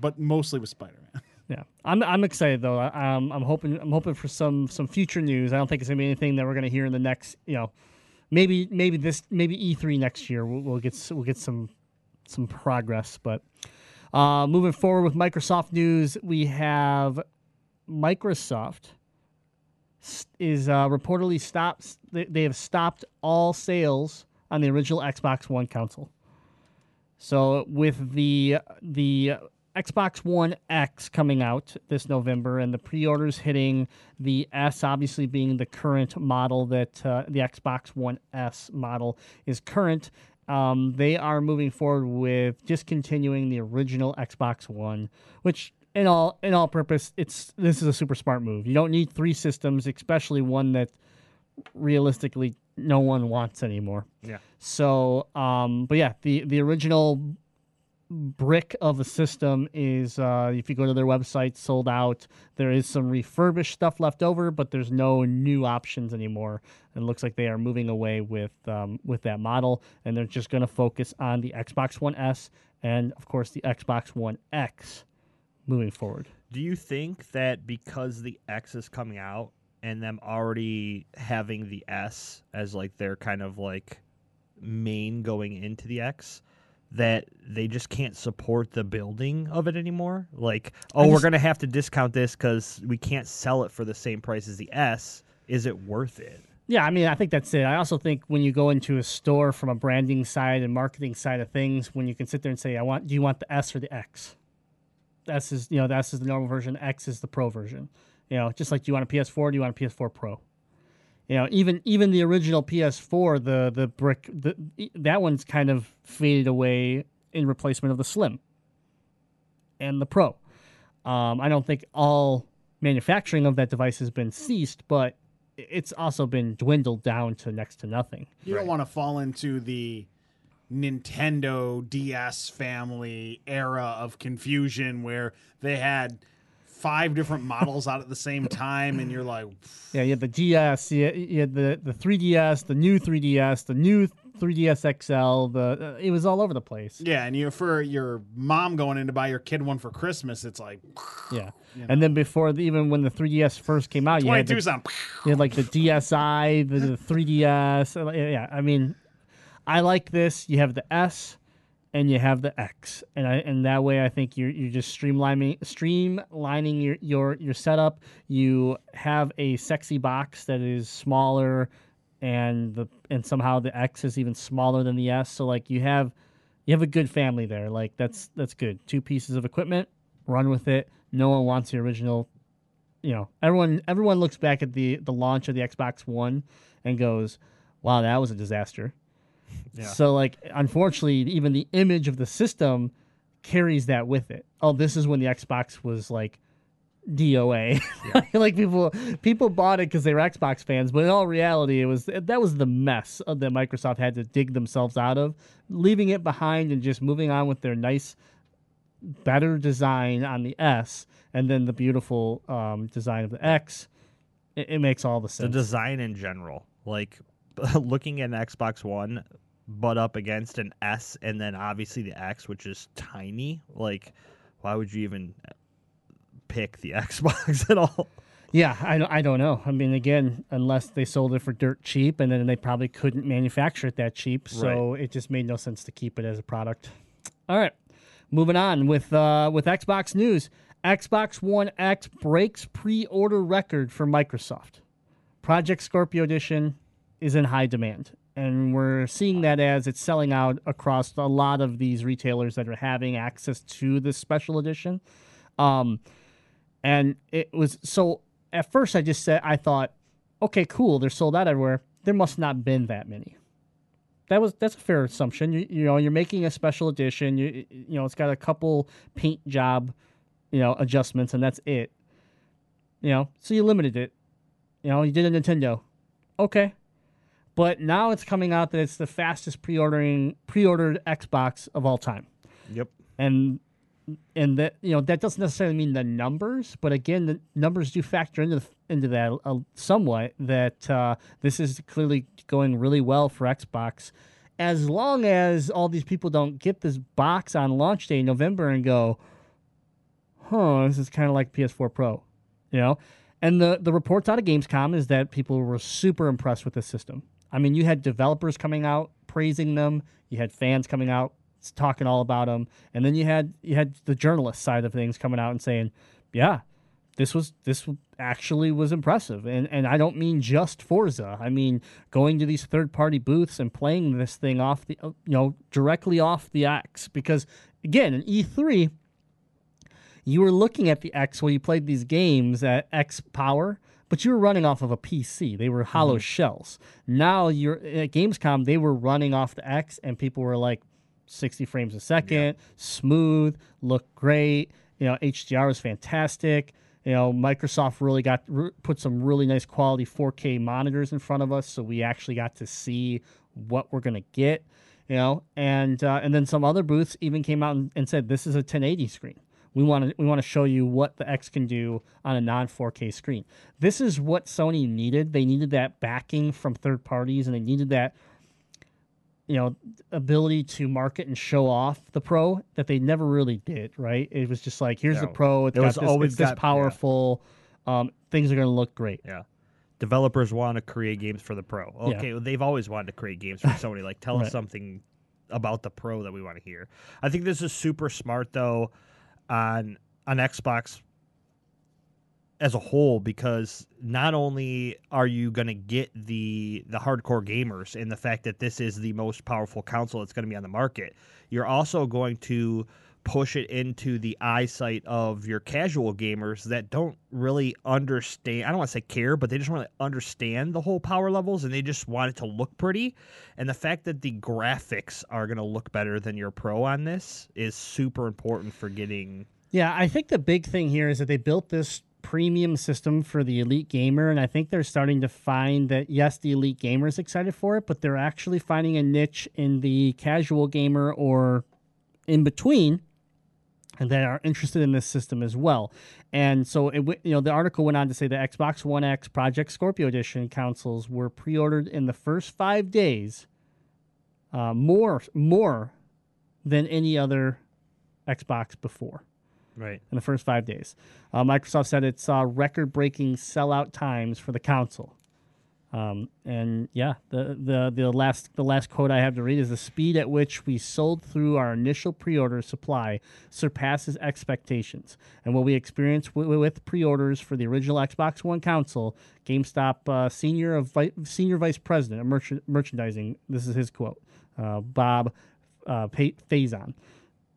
But mostly with Spider Man. Yeah, I'm I'm excited though. I- Um, I'm hoping I'm hoping for some some future news. I don't think it's gonna be anything that we're gonna hear in the next, you know, maybe maybe this maybe E3 next year. We'll, we'll get we'll get some some progress. But uh, moving forward with Microsoft news, we have Microsoft is uh, reportedly stops. They, have stopped all sales on the original Xbox One console. So with the the Xbox One X coming out this November and the pre-orders hitting the S obviously being the current model that uh, the Xbox One S model is current um, they are moving forward with discontinuing the original Xbox One which in all in all purpose it's this is a super smart move you don't need three systems especially one that realistically no one wants anymore Yeah. so, um, but yeah, the the original brick of a system is uh, if you go to their website, sold out. There is some refurbished stuff left over, but there's no new options anymore. It looks like they are moving away with um, with that model, and they're just going to focus on the Xbox One S and of course the Xbox One X moving forward. Do you think that because the X is coming out and them already having the S as like their kind of like main going into the X, that they just can't support the building of it anymore? Like, oh, we're going to have to discount this because we can't sell it for the same price as the S. Is it worth it? Yeah, I mean, I think that's it. I also think when you go into a store from a branding side and marketing side of things, when you can sit there and say, "I want," do you want the S or the X? S is you know the S is the normal version, X is the Pro version. You know, just like do you want a PS4? Do you want a PS4 Pro? You know, even even the original PS4, the the brick, the that one's kind of faded away in replacement of the Slim and the Pro. Um, I don't think all manufacturing of that device has been ceased, but it's also been dwindled down to next to nothing. You don't want to fall into the Nintendo DS family era of confusion where they had five different models out at the same time, and you're like, Yeah, you had the DS, you had, you had the the 3DS, the new 3DS, the new 3DS XL. The uh, it was all over the place. yeah. And you for your mom going in to buy your kid one for Christmas, it's like Yeah, and then before the, even when the 3DS first came out, you had, 22 the, you had like the DSi, the, the 3DS. uh, Yeah, I mean, I like this. You have the S. And you have the X, and I and that way I think you're you're just streamlining streamlining your your your setup. You have a sexy box that is smaller, and the and somehow the X is even smaller than the S. So like you have you have a good family there. Like that's that's good. Two pieces of equipment, run with it. No one wants the original. You know, everyone everyone looks back at the the launch of the Xbox One and goes, "Wow, that was a disaster." So like unfortunately, even the image of the system carries that with it. Oh, this is when the Xbox was like DOA. like people people bought it because they were Xbox fans, but in all reality, it was that was the mess that Microsoft had to dig themselves out of, leaving it behind and just moving on with their nice, better design on the S, and then the beautiful um, design of the X. It, it makes all the sense. The design in general, like looking at an Xbox One, but up against an S, and then obviously the X, which is tiny. Like, why would you even pick the Xbox at all? Yeah, I, don't- I don't know. I mean, again, unless they sold it for dirt cheap, and then they probably couldn't manufacture it that cheap, so it just made no sense to keep it as a product. All right, moving on with uh, with Xbox news. Xbox One X breaks pre-order record for Microsoft. Project Scorpio Edition is in high demand, and we're seeing that as it's selling out across a lot of these retailers that are having access to this special edition. Um, and it was so at first I just said I thought, okay, cool, they're sold out everywhere. There must not been that many. That was that's a fair assumption. You, you know, you're making a special edition. You you know, it's got a couple paint job, you know, adjustments, and that's it. You know, so you limited it. You know, you did a Nintendo. Okay. But now it's coming out that it's the fastest pre-ordering pre-ordered Xbox of all time. Yep. And and that you know that doesn't necessarily mean the numbers, but again, the numbers do factor into the, into that uh, somewhat. That uh, this is clearly going really well for Xbox, as long as all these people don't get this box on launch day in November and go, "Huh, this is kind of like PS4 Pro," you know. And the the reports out of Gamescom is that people were super impressed with the system. I mean, you had developers coming out praising them, you had fans coming out talking all about them, and then you had you had the journalist side of things coming out and saying, "Yeah, this was this actually was impressive." And and I don't mean just Forza. I mean going to these third party booths and playing this thing off the uh, you know directly off the X because again, in E3 you were looking at the X while you played these games at X power, but you were running off of a PC. They were hollow shells. Now you're at Gamescom, they were running off the X, and people were like 60 frames a second, smooth, look great. You know, HDR was fantastic. You know, Microsoft really got put some really nice quality 4K monitors in front of us, so we actually got to see what we're gonna get. You know, and uh, and then some other booths even came out and, and said this is a 1080 screen. We want to we want to show you what the X can do on a non 4K screen. This is what Sony needed. They needed that backing from third parties, and they needed that you know ability to market and show off the Pro that they never really did. Right? It was just like here's the Pro. It's It got was this, always this got- yeah. powerful. Um, things are going to look great. Yeah. Developers want to create games for the pro. Yeah. Okay, well, they've always wanted to create games for Sony. Like, tell Right. us something about the pro that we want to hear. I think this is super smart though on on Xbox as a whole because not only are you going to get the the hardcore gamers and the fact that this is the most powerful console that's going to be on the market, you're also going to push it into the eyesight of your casual gamers that don't really understand. I don't want to say care, but they just want to understand the whole power levels and they just want it to look pretty. And the fact that the graphics are going to look better than your pro on this is super important for getting. Yeah, I think the big thing here is that they built this premium system for the elite gamer, and I think they're starting to find that yes, the elite gamer is excited for it, but they're actually finding a niche in the casual gamer or in between that are interested in this system as well. And so, it, you know, the article went on to say the Xbox One X Project Scorpio Edition consoles were pre-ordered in the first five days, uh, more more than any other Xbox before Right. in the first five days. Uh, Microsoft said it saw record-breaking sellout times for the console. Um, and yeah, the, the the last the last quote I have to read is the speed at which we sold through our initial pre-order supply surpasses expectations. And what we experienced w- with pre-orders for the original Xbox One console, GameStop uh, senior of vi- senior vice president of merch- merchandising, this is his quote, uh, Bob uh, Puzon.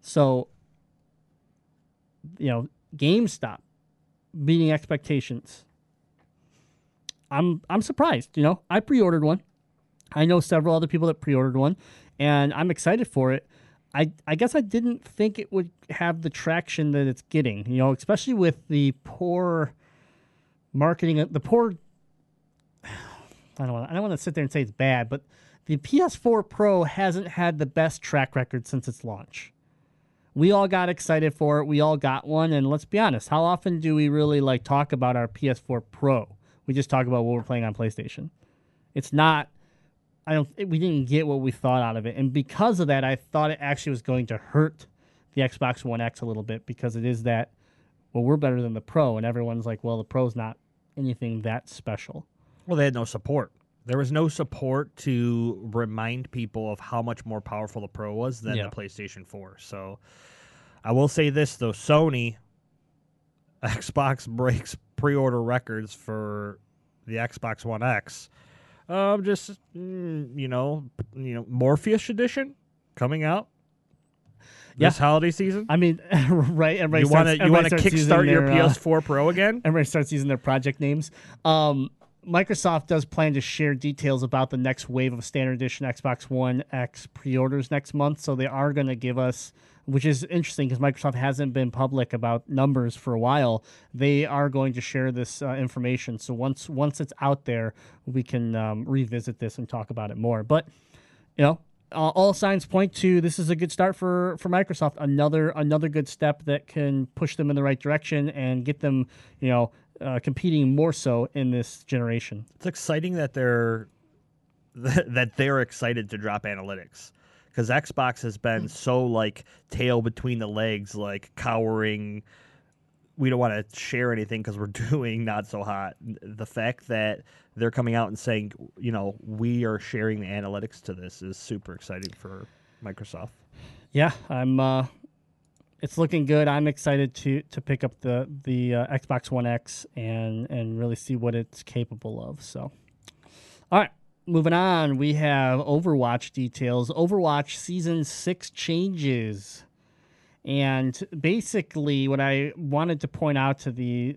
So you know, GameStop beating expectations. I'm I'm surprised. You know, I pre-ordered one. I know several other people that pre-ordered one, and I'm excited for it. I I guess I didn't think it would have the traction that it's getting. You know, especially with the poor marketing, the poor. I don't want I don't want to sit there and say it's bad, but the PS4 Pro hasn't had the best track record since its launch we all got excited for it. We all got one, and let's be honest, how often do we really like talk about our PS4 Pro? We just talk about what we're playing on PlayStation. It's not. I don't. We didn't get what we thought out of it, and because of that, I thought it actually was going to hurt the Xbox One X a little bit because it is that. Well, we're better than the Pro, and everyone's like, well, the Pro's not anything that special. Well, they had no support. There was no support to remind people of how much more powerful the Pro was than Yeah. the PlayStation 4. So I will say this though, Sony Xbox breaks pre-order records for the Xbox One X. Um just mm, you know, you know, Morpheus edition coming out this Yeah. holiday season. I mean, right? Everybody you want to you want to kickstart your their, uh, PS4 Pro again? everybody starts using their project names. Um, Microsoft does plan to share details about the next wave of standard edition Xbox One X pre-orders next month, so they are going to give us, which is interesting because Microsoft hasn't been public about numbers for a while. They are going to share this uh, information, so once once it's out there, we can um, revisit this and talk about it more. But you know, uh, all signs point to this is a good start for for Microsoft. Another another good step that can push them in the right direction and get them, you know, uh, competing more so in this generation. It's exciting that they're that they're excited to drop analytics because Xbox has been so like tail between the legs, like cowering. We don't want to share anything because we're doing not so hot. The fact that they're coming out and saying, you know, we are sharing the analytics to this is super exciting for Microsoft. Yeah, I'm. Uh, it's looking good. I'm excited to to pick up the the uh, Xbox One X and and really see what it's capable of. So, all right, moving on. We have Overwatch details. Overwatch season six changes, and basically, what I wanted to point out to the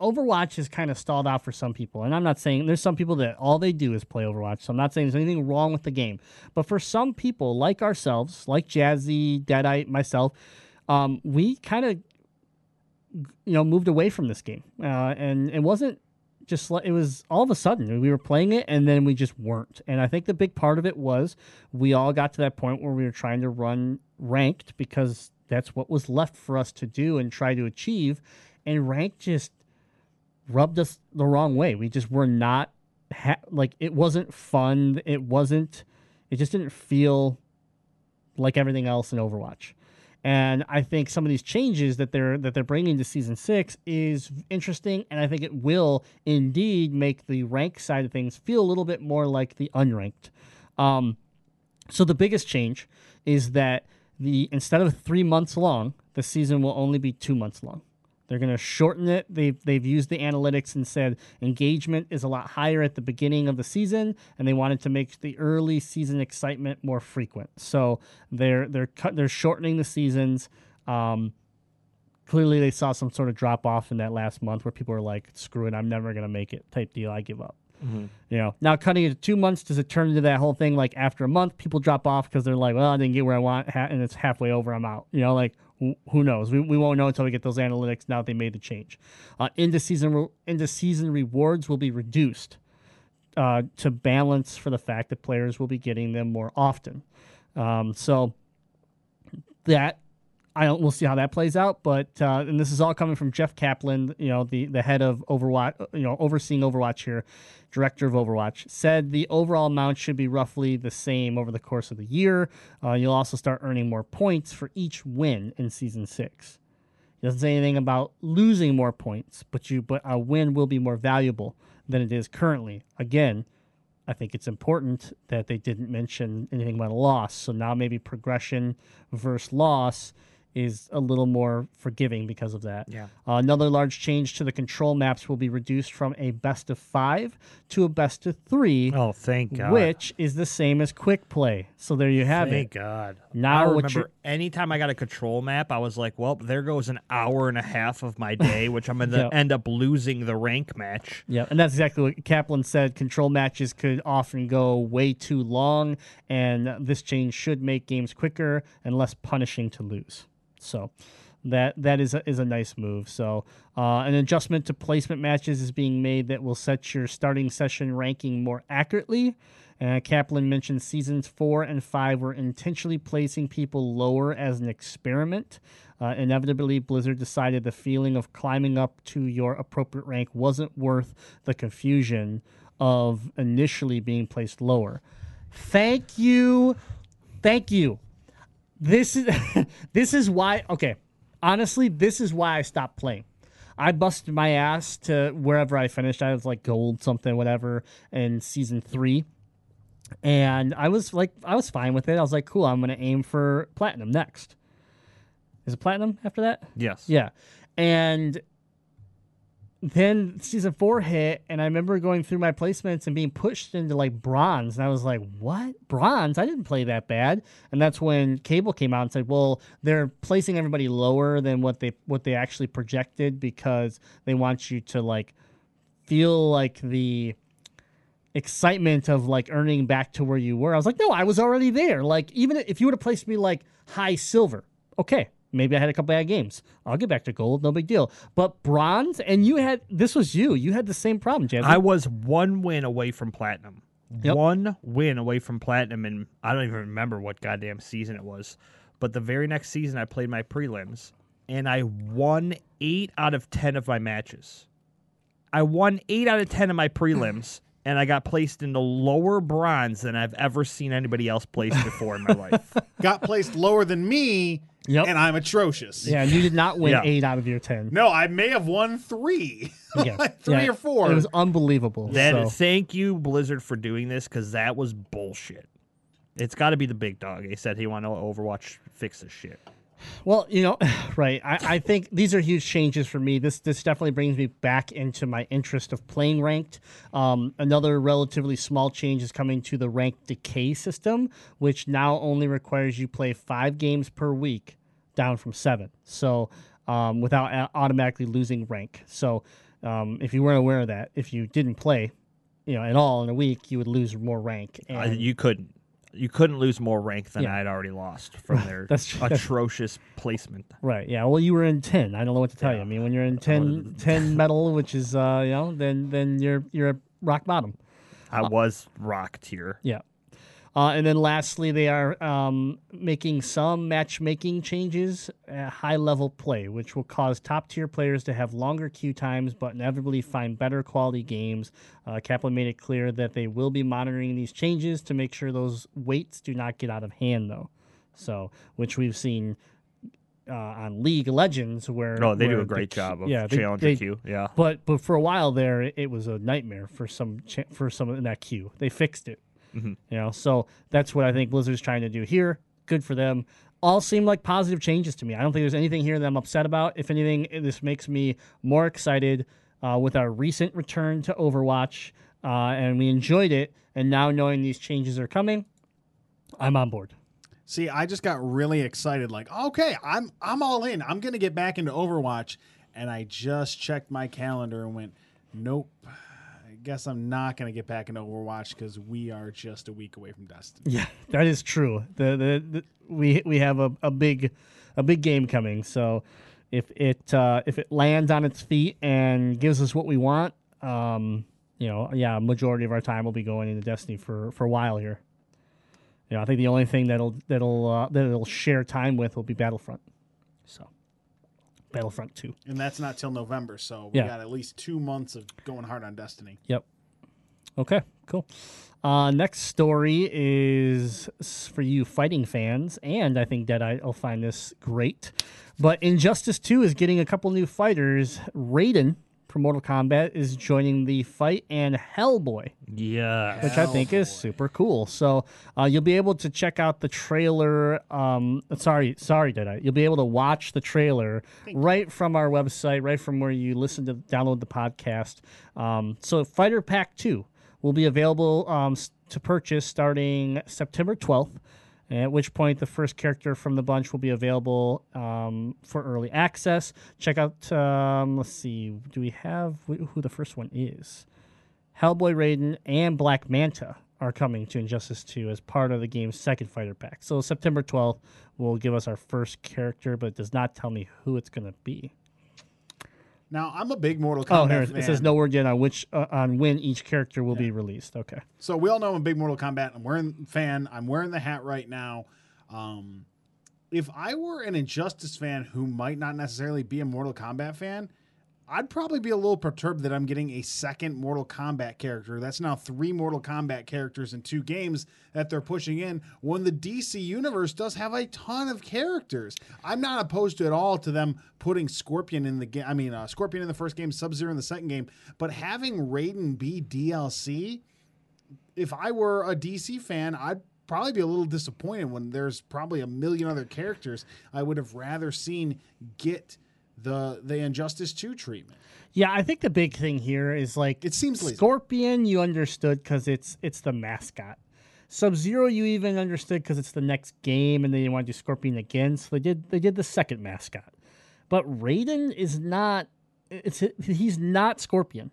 Overwatch is kind of stalled out for some people. And I'm not saying there's some people that all they do is play Overwatch. So I'm not saying there's anything wrong with the game. But for some people, like ourselves, like Jazzy, Deadite, myself, um, we kind of, you know, moved away from this game. Uh, and it wasn't just, it was all of a sudden we were playing it and then we just weren't. And I think the big part of it was we all got to that point where we were trying to run ranked because that's what was left for us to do and try to achieve. And rank just rubbed us the wrong way. We just were not ha- like it wasn't fun. It wasn't. It just didn't feel like everything else in Overwatch. And I think some of these changes that they're that they're bringing to season six is interesting, and I think it will indeed make the rank side of things feel a little bit more like the unranked. Um, so the biggest change is that the instead of three months long, the season will only be two months long. They're going to shorten it. They've they've used the analytics and said engagement is a lot higher at the beginning of the season, and they wanted to make the early season excitement more frequent. So they're they're cut, they're shortening the seasons. Um, clearly, they saw some sort of drop off in that last month where people were like, "Screw it, I'm never going to make it." Type deal. I give up. You know, now cutting it to two months, does it turn into that whole thing? Like after a month, people drop off because they're like, well, I didn't get where I want, and it's halfway over, I'm out. You know, like wh- who knows? We, we won't know until we get those analytics. Now they made the change, uh, into season re- season rewards will be reduced uh, to balance for the fact that players will be getting them more often. Um, so that I don't. We'll see how that plays out. But uh, and this is all coming from Jeff Kaplan, you know, the the head of Overwatch, you know, overseeing Overwatch here, director of Overwatch, said the overall amount should be roughly the same over the course of the year. Uh, you'll also start earning more points for each win in season six. He doesn't say anything about losing more points, but you but a win will be more valuable than it is currently. Again, I think it's important that they didn't mention anything about a loss. So now maybe progression versus loss is a little more forgiving because of that. Yeah. Uh, another large change to the control maps will be reduced from a best of five to a best of three, Oh, thank God. which is the same as quick play. So there you have Thank it. Thank God. Now I remember anytime I got a control map, I was like, well, there goes an hour and a half of my day, which I'm going to Yep. end up losing the rank match. Yeah, and that's exactly what Kaplan said. Control matches could often go way too long, and this change should make games quicker and less punishing to lose. So that that is a, is a nice move. So uh, an adjustment to placement matches is being made that will set your starting session ranking more accurately. Uh, Kaplan mentioned seasons four and five were intentionally placing people lower as an experiment. Uh, inevitably, Blizzard decided the feeling of climbing up to your appropriate rank wasn't worth the confusion of initially being placed lower. Thank you. Thank you. This is this is why okay. Honestly, this is why I stopped playing. I busted my ass to wherever I finished. I was like gold something whatever in season 3 and I was like, I was fine with it. I was like, cool, I'm gonna aim for platinum next. Is it platinum after that? Yes. Yeah, and then season four hit, and I remember going through my placements and being pushed into like bronze, and I was like, "What bronze? I didn't play that bad." And that's when Kaplan came out and said, "Well, they're placing everybody lower than what they what they actually projected because they want you to like." feel like the excitement of like earning back to where you were. I was like, no, I was already there. Like even if you would have placed me like high silver, okay, maybe I had a couple bad games. I'll get back to gold, no big deal. But bronze, and you had this was you. You had the same problem, Jazzy. I was one win away from platinum. Yep. One win away from platinum, and I don't even remember what goddamn season it was. But the very next season, I played my prelims, and I won eight out of ten of my matches. I won eight out of ten of my prelims, and I got placed in the lower bronze than I've ever seen anybody else placed before in my life. Got placed lower than me, Yep. and I'm atrocious. yeah, and you did not win Yeah. eight out of your ten. No, I may have won three. Yeah. three Yeah. or four. It was unbelievable. That so. thank you Blizzard for doing this because that was bullshit. It's got to be the big dog. He said he wanted to Overwatch fix this shit. Well, you know, right. I, I think these are huge changes for me. This this definitely brings me back into my interest of playing ranked. Um, another relatively small change is coming to the rank decay system, which now only requires you play five games per week, down from seven. So um, without a- automatically losing rank. So um, if you weren't aware of that, if you didn't play, you know, at all in a week, you would lose more rank. Uh, you couldn't. You couldn't lose more rank than Yeah. I had already lost from their atrocious placement. Right. Yeah. Well, you were in ten. I don't know what to tell you. I mean, when you're in 10, 10 metal, which is uh, you know, then then you're you're at rock bottom. I was rock tier. Yeah. Uh, and then lastly, they are um, making some matchmaking changes at high level play, which will cause top tier players to have longer queue times, but inevitably find better quality games. Uh, Kaplan made it clear that they will be monitoring these changes to make sure those weights do not get out of hand, though. So, which we've seen uh, on League of Legends, where Oh, they do a great queue- job of yeah, they- challenger they- queue. Yeah. But but for a while there, it, it was a nightmare for some cha- for some in that queue. They fixed it. Mm-hmm. You know, so that's what I think Blizzard's trying to do here. Good for them. All seem like positive changes to me. I don't think there's anything here that I'm upset about. If anything, this makes me more excited uh, with our recent return to Overwatch, uh, and we enjoyed it. And now knowing these changes are coming, I'm on board. See, I just got really excited. Like, okay, I'm I'm all in. I'm gonna get back into Overwatch, and I just checked my calendar and went, nope. Guess I'm not gonna get back into Overwatch because we are just a week away from Destiny. Yeah, that is true. The, the, the we we have a, a big a big game coming. So if it uh, if it lands on its feet and gives us what we want, um, you know, yeah, majority of our time will be going into Destiny for for a while here. You know, I think the only thing that'll that'll uh, that it'll share time with will be Battlefront. So Battlefront Two. And that's not till November, so we Yeah. got at least two months of going hard on Destiny. Yep. Okay, cool. Uh, next story is s- for you fighting fans, and I think Deadite will find this great. But Injustice 2 is getting a couple new fighters. Raiden from Mortal Kombat is joining the fight, and Hellboy, Yeah. which I think is super cool. So uh, you'll be able to check out the trailer. Um, sorry, sorry, Deadite. You'll be able to watch the trailer right from our website, right from where you listen to download the podcast. Um, so Fighter Pack 2 will be available um, to purchase starting September 12th. At which point, the first character from the bunch will be available um, for early access. Check out, um, let's see, do we have who the first one is? Hellboy Raiden and Black Manta are coming to Injustice 2 as part of the game's second fighter pack. So September 12th will give us our first character, but it does not tell me who it's going to be. Now, I'm a big Mortal Kombat Oh, here fan. it says no word yet on which uh, on when each character will be released. Okay. So we all know I'm a big Mortal Kombat. I'm wearing fan. I'm wearing the hat right now. Um, if I were an Injustice fan who might not necessarily be a Mortal Kombat fan, I'd probably be a little perturbed that I'm getting a second Mortal Kombat character. That's now three Mortal Kombat characters in two games that they're pushing in when the DC universe does have a ton of characters. I'm not opposed to at all to them putting Scorpion in the game. I mean, uh, Scorpion in the first game, Sub Zero in the second game, but having Raiden be DLC if I were a DC fan, I'd probably be a little disappointed when there's probably a million other characters I would have rather seen get the the Injustice 2 treatment. Yeah, I think the big thing here is like It seems lazy. Scorpion. You understood because it's it's the mascot. Sub Zero, you even understood because it's the next game, and they didn't want to do Scorpion again, so they did they did the second mascot. But Raiden is not. It's he's not Scorpion.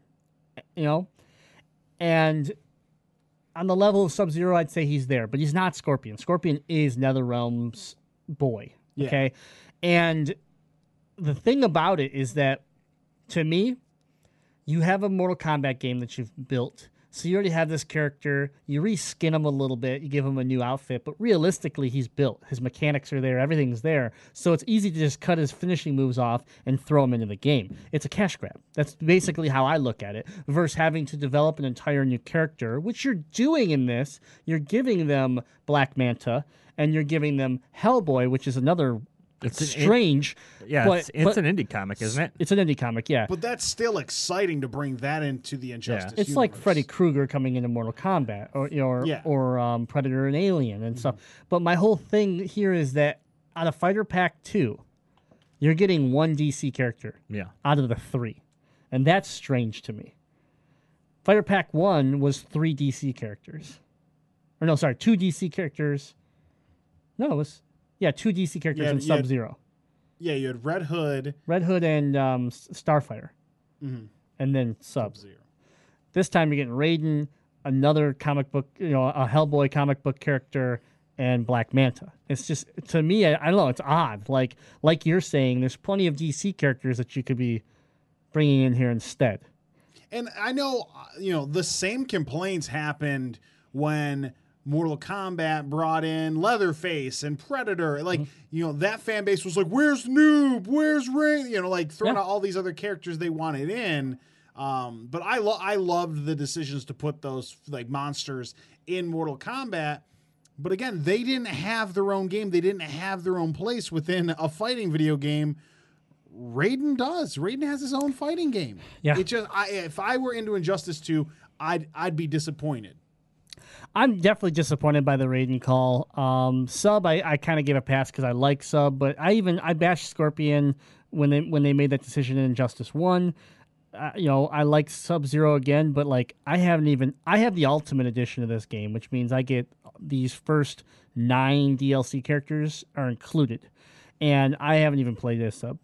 you know. And on the level of Sub Zero, I'd say he's there, but he's not Scorpion. Scorpion is NetherRealm's boy. Yeah. Okay. And the thing about it is that to me, you have a Mortal Kombat game that you've built. So you already have this character. You reskin him a little bit. You give him a new outfit, but realistically, he's built. His mechanics are there. Everything's there. So it's easy to just cut his finishing moves off and throw him into the game. It's a cash grab. That's basically how I look at it. Versus having to develop an entire new character, which you're doing in this. You're giving them Black Manta, and you're giving them Hellboy, which is another. It's an- strange. Yeah, but, it's, it's but an indie comic, isn't it? It's an indie comic, yeah. But that's still exciting to bring that into the Injustice. It's like. Freddy Krueger coming into Mortal Kombat, or you know, or, Yeah. or um, Predator and Alien and stuff. But my whole thing here is that out of Fighter Pack Two, you're getting one DC character Yeah. out of the three, and that's strange to me. Fighter Pack One was three DC characters, or no, sorry, two DC characters. No, it was yeah, two DC characters in Sub Zero. Yeah, you had Red Hood, Red Hood and um, S- Starfighter, and then Sub. Zero. This time you're getting Raiden, another comic book, you know, a Hellboy comic book character, and Black Manta. It's just to me, I, I don't know, it's odd. Like like you're saying, there's plenty of DC characters that you could be bringing in here instead. And I know, uh, you know, the same complaints happened when Mortal Kombat brought in Leatherface and Predator. Like, Mm-hmm. you know, that fan base was like, "Where's Noob? Where's Ray?" You know, like throwing Yeah. out all these other characters they wanted in. Um, but I lo- I loved the decisions to put those like monsters in Mortal Kombat. But again, they didn't have their own game. They didn't have their own place within a fighting video game. Raiden does. Raiden has his own fighting game. Yeah. It just I if I were into Injustice 2, I'd I'd be disappointed. I'm definitely disappointed by the Raiden call. Um, sub, I, I kind of gave a pass because I like sub, but I even I bashed Scorpion when they when they made that decision in Injustice One. Uh, you know, I like Sub Zero again, but like I haven't even I have the Ultimate Edition of this game, which means I get these first nine DLC characters are included, and I haven't even played this sub.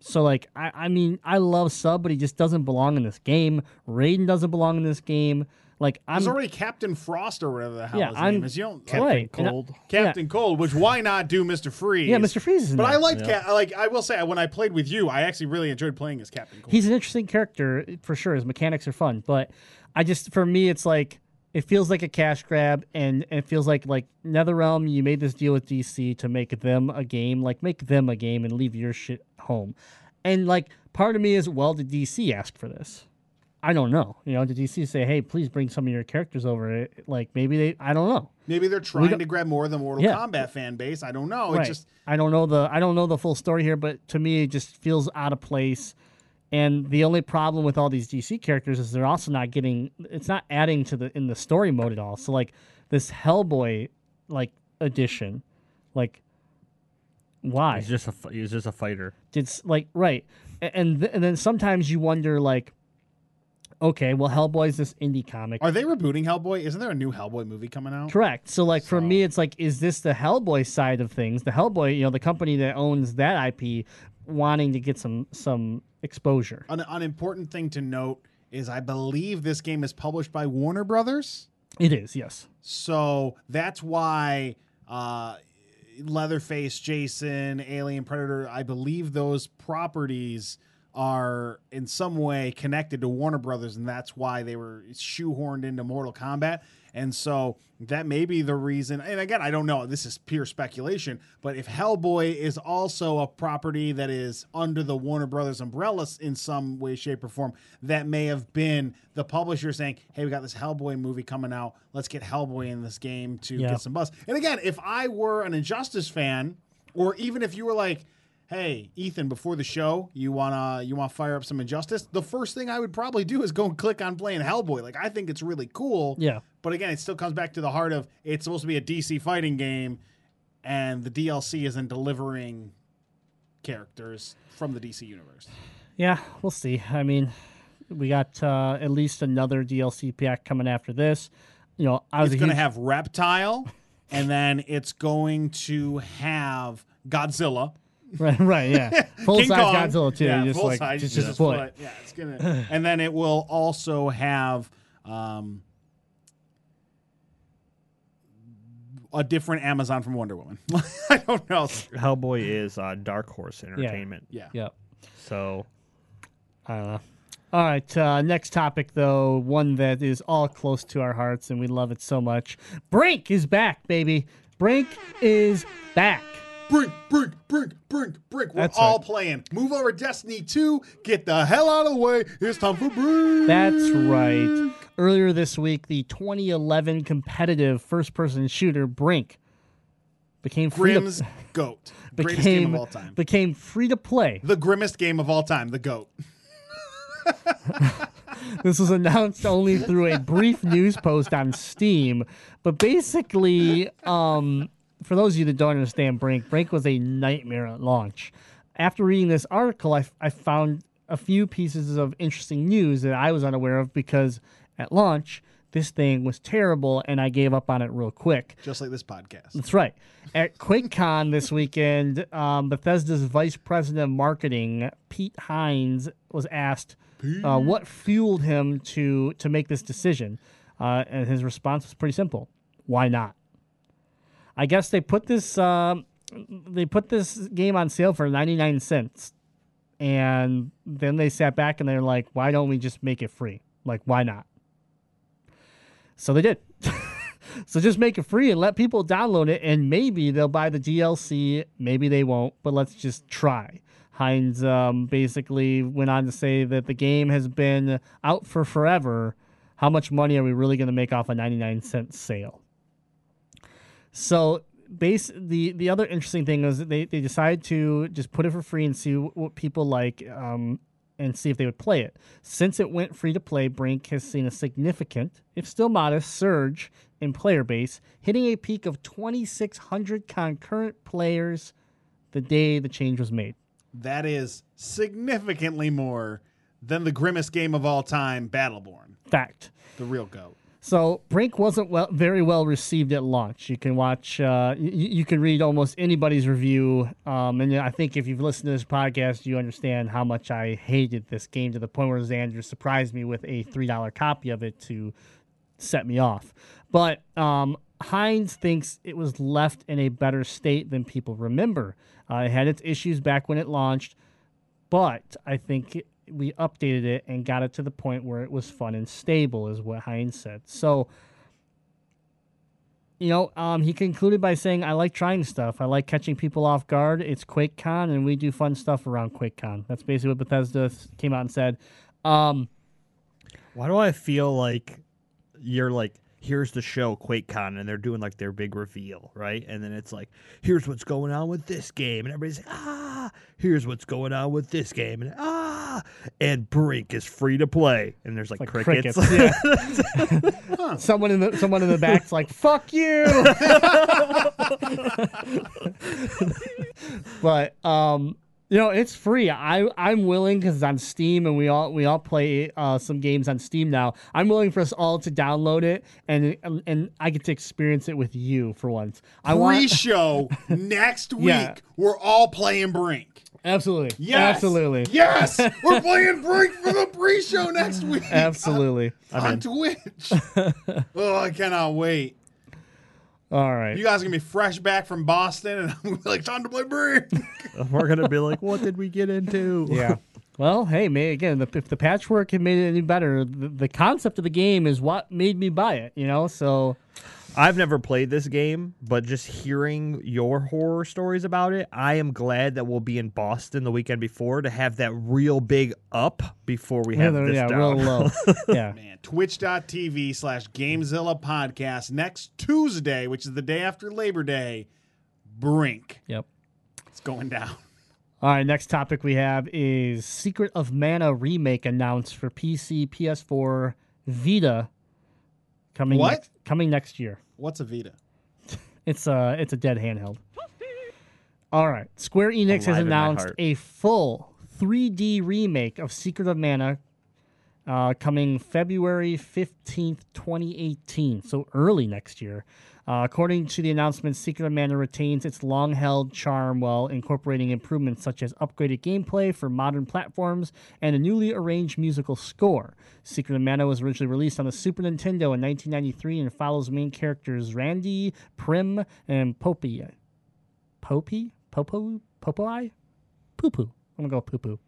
So like I, I mean I love Sub, but he just doesn't belong in this game. Raiden doesn't belong in this game. Like I'm There's already Captain Frost or whatever the hell Yeah, his I'm- name is. You don't Captain Right, and I- Cold. Captain Cold, which why not do Mr. Freeze? Yeah, Mr. Freeze is in But I there. like Cap. Like I will say, when I played with you, I actually really enjoyed playing as Captain Cold. he's an interesting character for sure. His mechanics are fun, but I just for me it's like it feels like a cash grab, and it feels like like NetherRealm. You made this deal with DC to make them a game, like make them a game and leave your shit home. And like part of me is, well, did DC ask for this? I don't know. You know, did DC say, hey, please bring some of your characters over? Like maybe they, I don't know. Maybe they're trying to grab more of the Mortal Yeah. Kombat fan base. I don't know. It right. just I don't know the I don't know the full story here, but to me it just feels out of place. And the only problem with all these DC characters is they're also not getting it's not adding to the in the story mode at all. So like this Hellboy like edition, like why? He's just a he's just a fighter. It's like right, A- and th- and then sometimes you wonder like, okay, well Hellboy's this indie comic. are they rebooting Hellboy? Isn't there a new Hellboy movie coming out? Correct. So like for me, it's like, is this the Hellboy side of things? The Hellboy, you know, the company that owns that IP, wanting to get some some exposure. An, an important thing to note is I believe this game is published by Warner Brothers. It is, yes. So that's why uh, Leatherface, Jason, Alien, Predator, I believe those properties are in some way connected to Warner Brothers, and that's why they were shoehorned into Mortal Kombat. And so that may be the reason. And again, I don't know. This is pure speculation. But if Hellboy is also a property that is under the Warner Brothers umbrella in some way, shape, or form, that may have been the publisher saying, "Hey, we got this Hellboy movie coming out. Let's get Hellboy in this game to Yeah. get some buzz." And again, if I were an Injustice fan, or even if you were like, "Hey, Ethan, before the show, you wanna you want to fire up some Injustice?" The first thing I would probably do is go and click on playing Hellboy. Like I think it's really cool. Yeah. But again, it still comes back to the heart of it's supposed to be a DC fighting game, and the DLC isn't delivering characters from the DC universe. Yeah, we'll see. I mean, we got uh, at least another DLC pack coming after this. You know, I was going to huge- have Reptile, and then it's going to have Godzilla. Right, right, yeah. Full King size Kong. Godzilla too. Yeah, just full like size, just, just just a foot. Yeah, it's gonna, and then it will also have um, a different Amazon from Wonder Woman. I don't know. Hellboy is uh, Dark Horse Entertainment. Yeah. Yep. So I don't know. All right, uh, next topic though, one that is all close to our hearts and we love it so much. Brink is back, baby. Brink is back. Brink, brink, brink, brink, brink. We're That's all right. playing. Move over Destiny 2. Get the hell out of the way. It's time for Brink. That's right. Earlier this week, the 2011 competitive first-person shooter Brink became free Grimm's to, GOAT. Greatest game became of all time. became free to play. The grimmest game of all time. The GOAT. This was announced only through a brief news post on Steam, but basically, um, for those of you that don't understand Brink, Brink was a nightmare at launch. After reading this article, I, I found a few pieces of interesting news that I was unaware of because at launch, this thing was terrible and I gave up on it real quick. Just like this podcast. That's right. At QuakeCon this weekend, um, Bethesda's vice president of marketing, Pete Hines, was asked uh, what fueled him to to make this decision, uh, and his response was pretty simple: "Why not?" I guess they put this um, they put this game on sale for ninety nine cents, and then they sat back and they're like, "Why don't we just make it free? Like, why not?" So they did. So just make it free and let people download it, and maybe they'll buy the DLC. Maybe they won't, but let's just try. Hines um, basically went on to say that the game has been out for forever. How much money are we really going to make off a 99 cent sale? So base the the other interesting thing is that they, they decided to just put it for free and see what, what people like um, and see if they would play it. Since it went free to play, Brink has seen a significant, if still modest, surge in player base, hitting a peak of 2,600 concurrent players the day the change was made. That is significantly more than the grimmest game of all time, Battleborn. Fact. The real GOAT. So Brink wasn't well, very well received at launch. You can watch, uh, you, you can read almost anybody's review, um, and I think if you've listened to this podcast, you understand how much I hated this game to the point where Xander surprised me with a three dollar copy of it to set me off. But um, Hines thinks it was left in a better state than people remember. Uh, it had its issues back when it launched, but I think we updated it and got it to the point where it was fun and stable, is what Hines said. So, you know, um, he concluded by saying, I like trying stuff. I like catching people off guard. It's QuakeCon, and we do fun stuff around QuakeCon. That's basically what Bethesda came out and said. Um, why do I feel like you're like here's the show QuakeCon and they're doing like their big reveal, right? And then it's like here's what's going on with this game and everybody's like ah, here's what's going on with this game and ah, and Brink is free to play and there's like, like crickets. crickets. yeah. Someone in the someone in the back's like, "Fuck you." but um, you know, it's free. I I'm willing because it's on Steam and we all we all play uh, some games on Steam now. I'm willing for us all to download it and and I get to experience it with you for once. I want Pre-show next week. Yeah. We're all playing Brink. absolutely, Yes. absolutely, Yes. We're playing Brink for the pre-show next week. absolutely. On, on Twitch. oh, I cannot wait. All right. You guys are gonna be fresh back from Boston, and I'm gonna be like, time to play Brink. We're gonna be like, what did we get into? Yeah. Well, hey, may again, the, if the patchwork had made it any better, the, the concept of the game is what made me buy it. You know, so I've never played this game, but just hearing your horror stories about it, I am glad that we'll be in Boston the weekend before to have that real big up before we yeah, have they're- this yeah, down. real low. yeah, Man, twitch.tv slash Gamezilla podcast next Tuesday, which is the day after Labor Day. Brink. yep. It's going down. All right, next topic we have is Secret of Mana remake announced for PC, PS4, Vita, coming What? next, coming next year. What's a Vita? It's a it's a dead handheld. All right, Square Enix has Alive in announced a full 3D remake of Secret of Mana, uh, coming February 15th, 2018, so early next year. Uh, according to the announcement, Secret of Mana retains its long held charm while incorporating improvements such as upgraded gameplay for modern platforms and a newly arranged musical score. Secret of Mana was originally released on the Super Nintendo in 1993 and follows main characters Randy, Prim, and Popey. Popey? Popo? Popeye? Poo poo. I'm gonna go poo poo.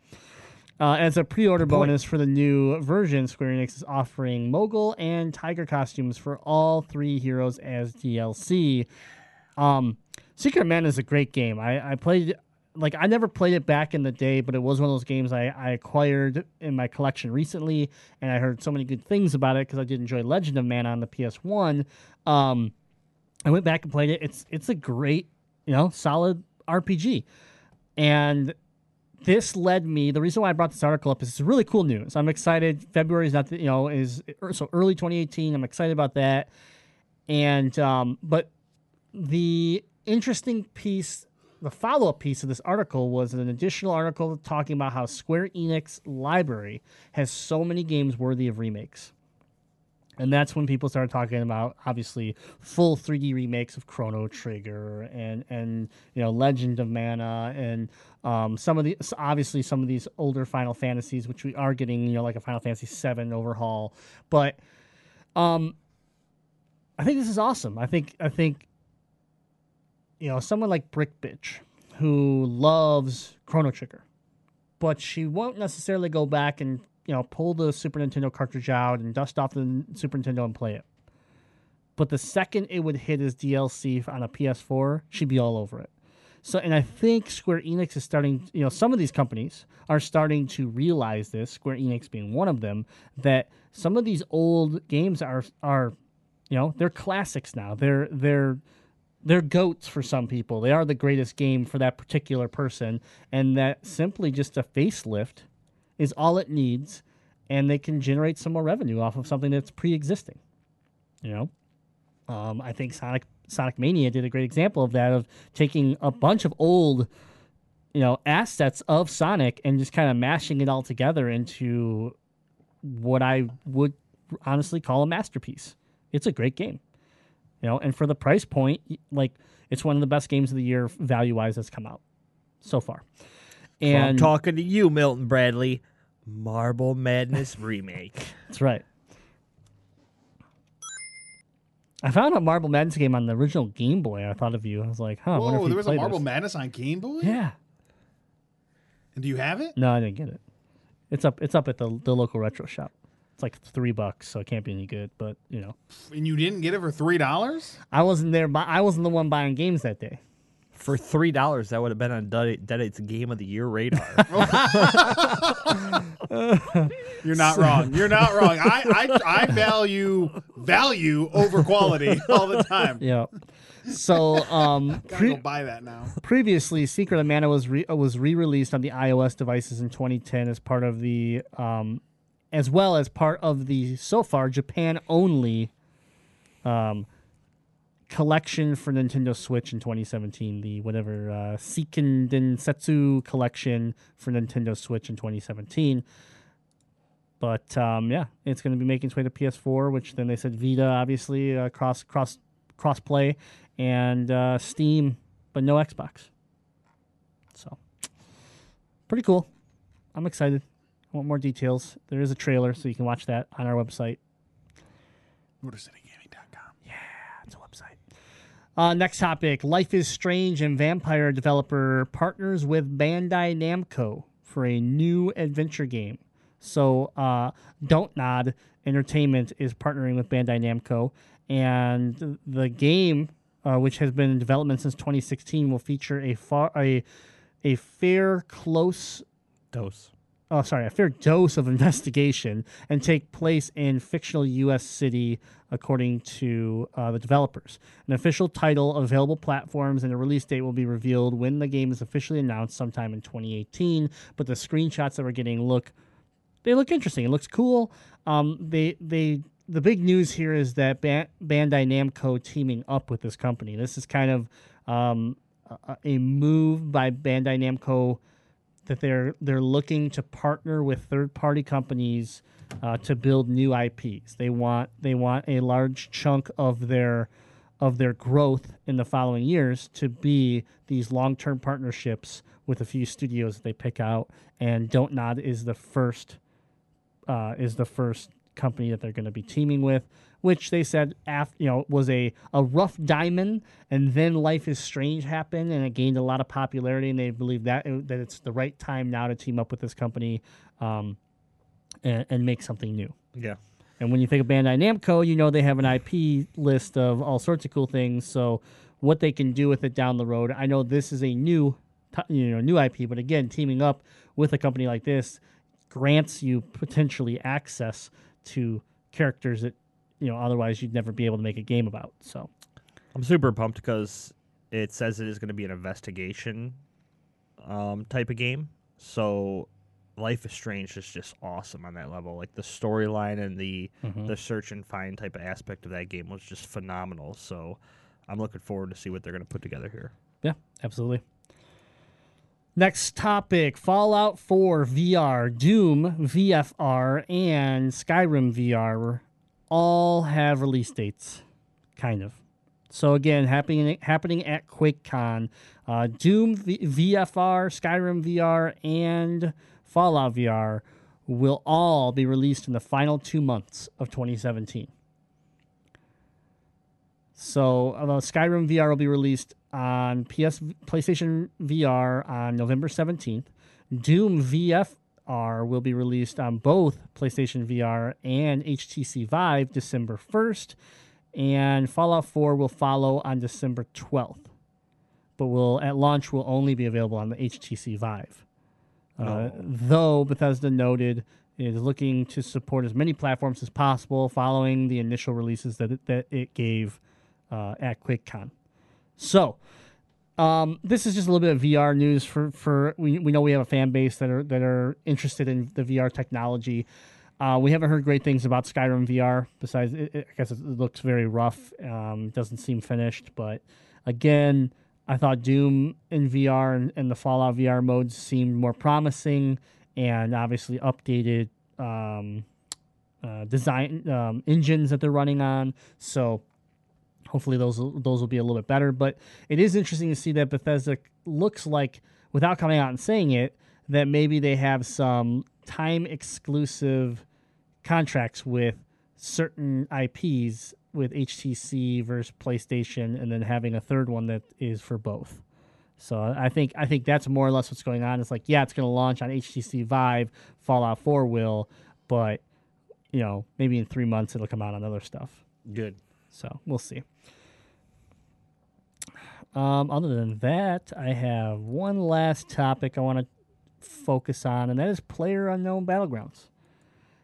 Uh, as a pre-order bonus for the new version, Square Enix is offering Moogle and Tiger costumes for all three heroes as DLC. Um, Secret Man is a great game. I, I played like I never played it back in the day, but it was one of those games I, I acquired in my collection recently, and I heard so many good things about it because I did enjoy Legend of Mana on the PS One. Um, I went back and played it. It's it's a great, you know, solid RPG, and this led me. The reason why I brought this article up is it's really cool news. I'm excited. February is not, the, you know, is so early 2018. I'm excited about that. And um, but the interesting piece, the follow up piece of this article was an additional article talking about how Square Enix library has so many games worthy of remakes. And that's when people started talking about obviously full 3D remakes of Chrono Trigger and and you know Legend of Mana and um, some of the obviously some of these older Final Fantasies, which we are getting, you know, like a Final Fantasy VII overhaul. But um, I think this is awesome. I think I think you know someone like Brick Bitch who loves Chrono Trigger, but she won't necessarily go back and you know, pull the Super Nintendo cartridge out and dust off the Super Nintendo and play it. But the second it would hit as DLC on a PS4, she'd be all over it. So, and I think Square Enix is starting, you know, some of these companies are starting to realize this, Square Enix being one of them, that some of these old games are, are, you know, they're classics now. They're, they're, they're goats for some people. They are the greatest game for that particular person. And that simply just a facelift is all it needs, and they can generate some more revenue off of something that's pre-existing. You know, um, I think Sonic Sonic Mania did a great example of that of taking a bunch of old, you know, assets of Sonic and just kind of mashing it all together into what I would honestly call a masterpiece. It's a great game, you know, and for the price point, like it's one of the best games of the year value wise that's come out so far. So I'm talking to you, Milton Bradley. Marble Madness remake. That's right. I found a Marble Madness game on the original Game Boy. I thought of you. I was like, huh. I if Whoa, you there was a Marble this. Madness on Game Boy? Yeah. And do you have it? No, I didn't get it. It's up. It's up at the the local retro shop. It's like three bucks, so it can't be any good. But you know, And you didn't get it for three dollars? I wasn't there. bu- I wasn't the one buying games that day. For three dollars, that would have been on Dead Deadite's Game of the Year radar. You're not wrong. You're not wrong. I, I I value value over quality all the time. Yeah. So, um, Gotta pre- go buy that now. previously, Secret of Mana was re- uh, was re-released on the iOS devices in 2010 as part of the, um, as well as part of the so far Japan only, um, collection for Nintendo Switch in 2017. The whatever uh, Seiken Densetsu collection for Nintendo Switch in 2017. But um, yeah, it's going to be making its way to PS4, which then they said Vita, obviously uh, cross cross cross play, and uh, Steam, but no Xbox. So pretty cool. I'm excited. I want more details. There is a trailer, so you can watch that on our website. MotorCityGaming.com. Uh, next topic: Life is Strange and Vampire developer partners with Bandai Namco for a new adventure game. So, uh, Dontnod Entertainment is partnering with Bandai Namco, and the game, uh, which has been in development since 2016, will feature a far a a fair close Dose. Oh sorry, a fair dose of investigation and take place in fictional U.S. city, according to uh, the developers. An official title, available platforms, and a release date will be revealed when the game is officially announced sometime in 2018. But the screenshots that we're getting look they look interesting. It looks cool. Um, they they the big news here is that Ban- Bandai Namco teaming up with this company. This is kind of um, a, a move by Bandai Namco that they're they're looking to partner with third party companies uh, to build new IPs. They want they want a large chunk of their of their growth in the following years to be these long-term partnerships with a few studios that they pick out. And Dontnod is the first uh, is the first company that they're going to be teaming with, which they said after you know was a a rough diamond, and then Life is Strange happened, and it gained a lot of popularity, and they believe that that it's the right time now to team up with this company, um, and, and make something new. Yeah. And when you think of Bandai Namco, you know they have an IP list of all sorts of cool things. So what they can do with it down the road, I know this is a new, you know, new IP, but again, teaming up with a company like this grants you potentially access to characters that you know otherwise you'd never be able to make a game about. So I'm super pumped because it says it is going to be an investigation um, type of game. So Life is Strange is just awesome on that level. Like the storyline and the the search and find type of aspect of that game was just phenomenal. So I'm looking forward to see what they're going to put together here. Yeah, absolutely. Next topic Fallout 4 VR, Doom VFR, and Skyrim VR all have release dates, kind of. So, again, happening, happening at QuakeCon. Uh, Doom v- VFR, Skyrim VR, and Fallout VR will all be released in the final two months of 2017. So uh, Skyrim VR will be released on PS PlayStation VR on November 17th. Doom VFR will be released on both PlayStation VR and HTC Vive December 1st, and Fallout 4 will follow on December 12th. But will at launch will only be available on the HTC Vive. Uh, Though Bethesda noted it is looking to support as many platforms as possible following the initial releases that it, that it gave uh, at QuakeCon. So, um, this is just a little bit of VR news for for we, we know we have a fan base that are that are interested in the VR technology. Uh, we haven't heard great things about Skyrim VR. Besides, it, it, I guess it looks very rough. Um, doesn't seem finished, but again, I thought Doom in VR and, and the Fallout VR modes seemed more promising, and obviously updated um, uh, design um, engines that they're running on. So hopefully those those will be a little bit better. But it is interesting to see that Bethesda looks like, without coming out and saying it, that maybe they have some time exclusive contracts with certain IPs with HTC versus PlayStation, and then having a third one that is for both. So I think I think that's more or less what's going on. It's like yeah, it's going to launch on HTC Vive, Fallout 4 will, but you know maybe in three months it'll come out on other stuff. Good. So we'll see. Um, other than that, I have one last topic I want to focus on, and that is Player Unknown Battlegrounds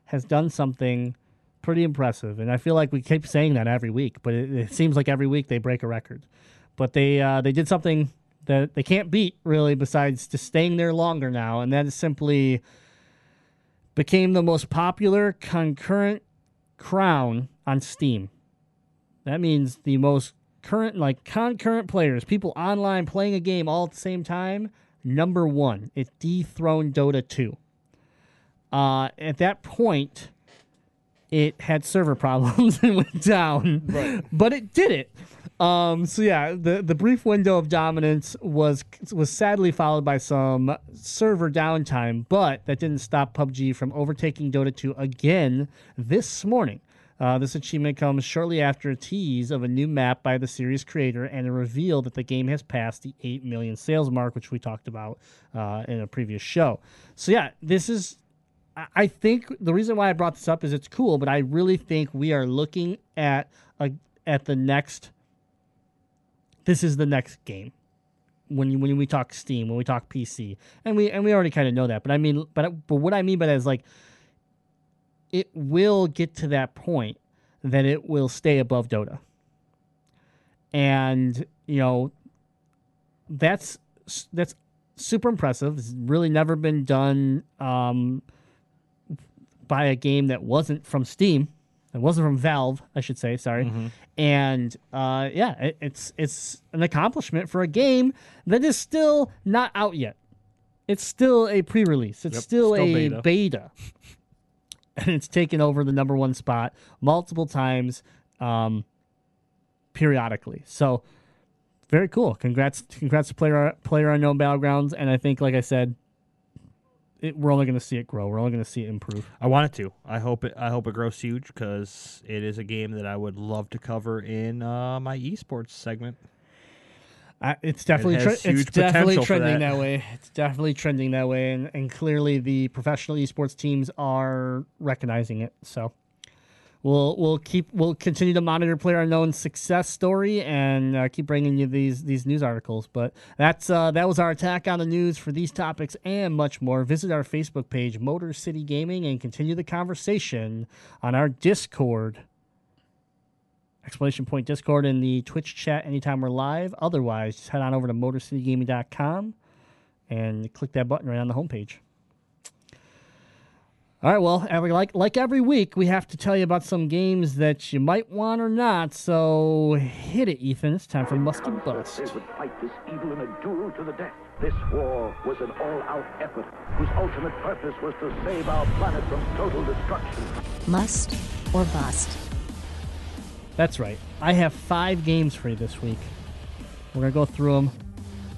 has done something pretty impressive, and I feel like we keep saying that every week, but it, it seems like every week they break a record. But they uh, they did something that they can't beat really, besides just staying there longer now, and that is simply became the most popular concurrent crown on Steam. That means the most current, like concurrent players, people online playing a game all at the same time. Number one, it dethroned Dota 2. Uh, at that point, it had server problems and went down, but it did it. Um, so yeah, the the brief window of dominance was was sadly followed by some server downtime, but that didn't stop PUBG from overtaking Dota 2 again this morning. Uh, this achievement comes shortly after a tease of a new map by the series creator and a reveal that the game has passed the 8 million sales mark, which we talked about uh, in a previous show. So, yeah, this is. I- think the reason why I brought this up is it's cool, but I really think we are looking at a, at the next. This is the next game when you, when we talk Steam, when we talk PC, and we and we already kind of know that. But I mean, but but what I mean by that is like it will get to that point that it will stay above Dota. And, you know, that's that's super impressive. It's really never been done um, by a game that wasn't from Steam. It wasn't from Valve, I should say. Sorry, and uh, yeah, it, it's it's an accomplishment for a game that is still not out yet. It's still a pre-release. It's Yep, still, still a beta. beta and it's taken over the number one spot multiple times. Um, periodically. So very cool. Congrats, congrats to player player unknown battlegrounds. And I think, like I said, it, we're only going to see it grow. We're only going to see it improve. I want it to. I hope it. I hope it grows huge because it is a game that I would love to cover in uh, my esports segment. It's definitely has tre- it's definitely trending that. that. way. It's definitely trending that way, and, and clearly the professional esports teams are recognizing it. So we'll we'll keep we'll continue to monitor Player Unknown's success story and uh, keep bringing you these these news articles. But that's uh, that was our attack on the news for these topics and much more. Visit our Facebook page, Motor City Gaming, and continue the conversation on our Discord exclamation point discord in the twitch chat anytime we're live otherwise just head on over to motorcitygaming.com and click that button right on the homepage all right well every, like like every week we have to tell you about some games that you might want or not so hit it ethan it's time for must or bust They would fight this evil in a duel to the death. This war was an all-out effort whose ultimate purpose was to save our planet from total destruction. Must or bust. That's right. I have five games for you this week. We're going to go through them.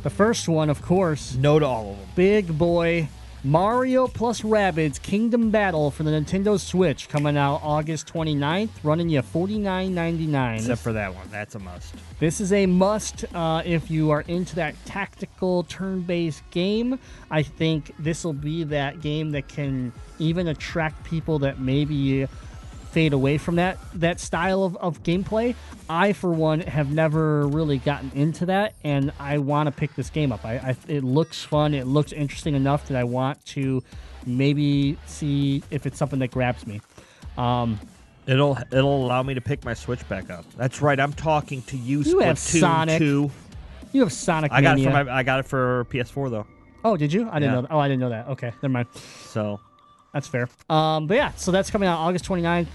The first one, of course, No to all of them. big boy Mario plus Rabbids Kingdom Battle for the Nintendo Switch coming out August 29th, running you $49.99. Except for that one. That's a must. This is a must uh, if you are into that tactical turn based game. I think this will be that game that can even attract people that maybe fade away from that that style of, of gameplay. I, for one, have never really gotten into that, and I want to pick this game up. I, I it looks fun. It looks interesting enough that I want to maybe see if it's something that grabs me. Um, It'll it'll allow me to pick my Switch back up. That's right. I'm talking to you. You have Sonic. 2. you have Sonic I got it for my, I got it for PS4 though. oh, did you? I didn't Yeah. know. That. Oh, I didn't know that. Okay, never mind. So That's fair. Um, but yeah, so that's coming out August 29th.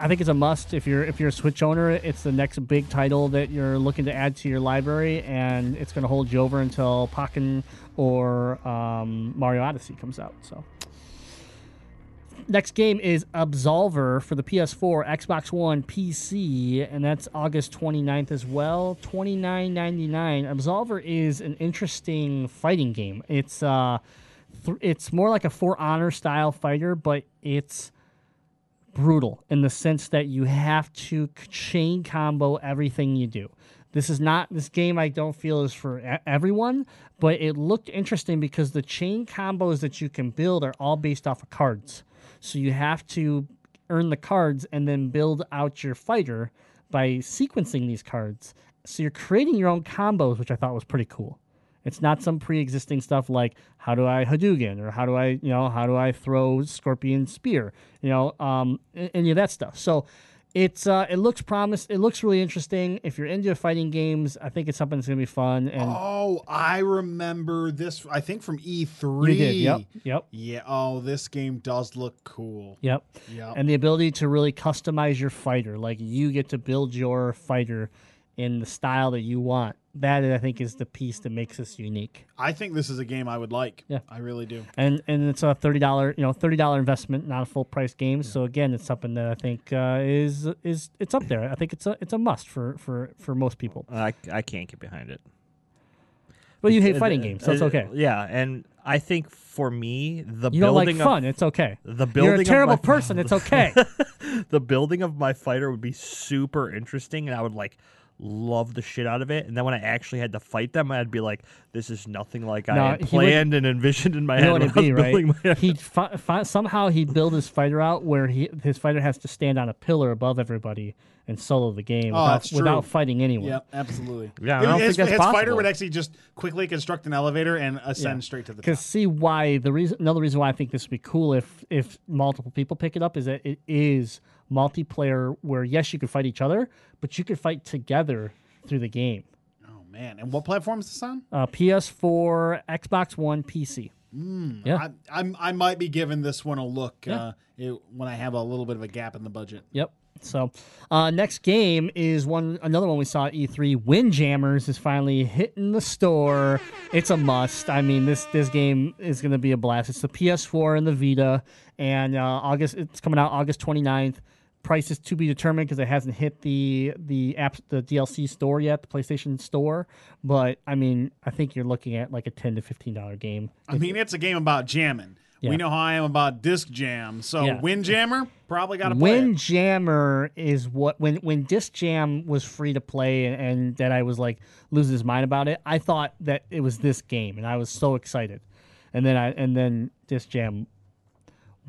I think it's a must if you're if you're a Switch owner. It's the next big title that you're looking to add to your library, and it's going to hold you over until Pokken or um, Mario Odyssey comes out. So. Next game is Absolver for the PS4, Xbox One, PC, and that's August 29th as well. $29.99. Absolver is an interesting fighting game. It's uh th- it's more like a For Honor style fighter, but it's brutal in the sense that you have to chain combo everything you do. This is not this game. I don't feel is for everyone, but it looked interesting because the chain combos that you can build are all based off of cards. So you have to earn the cards and then build out your fighter by sequencing these cards. So you're creating your own combos, which I thought was pretty cool. It's not some pre-existing stuff like how do I Hadouken or how do I, you know, how do I throw Scorpion Spear, you know, um, any of that stuff. So it's uh, it looks promise. It looks really interesting. If you're into fighting games, I think it's something that's gonna be fun. And Oh, I remember this. I think from E3. you did, yep, yep, Yeah. Oh, this game does look cool. yep. Yep. And the ability to really customize your fighter, like you get to build your fighter in the style that you want. That I think is the piece that makes us unique. I think this is a game I would like. Yeah. I really do. and and it's a thirty dollar you know thirty dollar investment, not a full price game. So again, it's something that I think uh, is is it's up there. I think it's a it's a must for for for most people. I, I can't get behind it. But you hate fighting games, so it's okay. Yeah, and I think for me, the You don't like fun, of it's okay. the building. You're building a of terrible my- person. It's okay. the building of my fighter would be super interesting, and I would like love the shit out of it. And then when I actually had to fight them, I'd be like, "This is nothing like No, I had he would- planned and envisioned in my you head." know what when it'd I was be, right? building my- He'd fi- fi- somehow he'd build his fighter out where he his fighter has to stand on a pillar above everybody and solo the game Oh, without, without fighting anyone. Yep, absolutely. Yeah, I don't his, think that's his fighter would actually just quickly construct an elevator and ascend straight to the top. Because see why the reason another reason why I think this would be cool if if multiple people pick it up is that it is multiplayer where yes you could fight each other but you could fight together through the game. Oh man, and what platform is this on? Uh, PS4, Xbox One, PC. yeah, I, I'm I might be giving this one a look Yeah. uh, it, when I have a little bit of a gap in the budget. Yep. So, uh, next game is one another one we saw at E3. Windjammers is finally hitting the store. It's a must. I mean, this this game is going to be a blast. It's the PS4 and the Vita, and uh, August it's coming out August 29th. Price is to be determined because it hasn't hit the the app the DLC store yet, the PlayStation Store. But I mean, I think you're looking at like a ten to fifteen dollar game. I mean, it's a game about jamming. Yeah. We know how I am about disc jam. So Yeah. Windjammer probably got to play. it. Windjammer is what when when Disc Jam was free to play and, and that I was like losing his mind about it. I thought that it was this game and I was so excited, and then I and then Disc Jam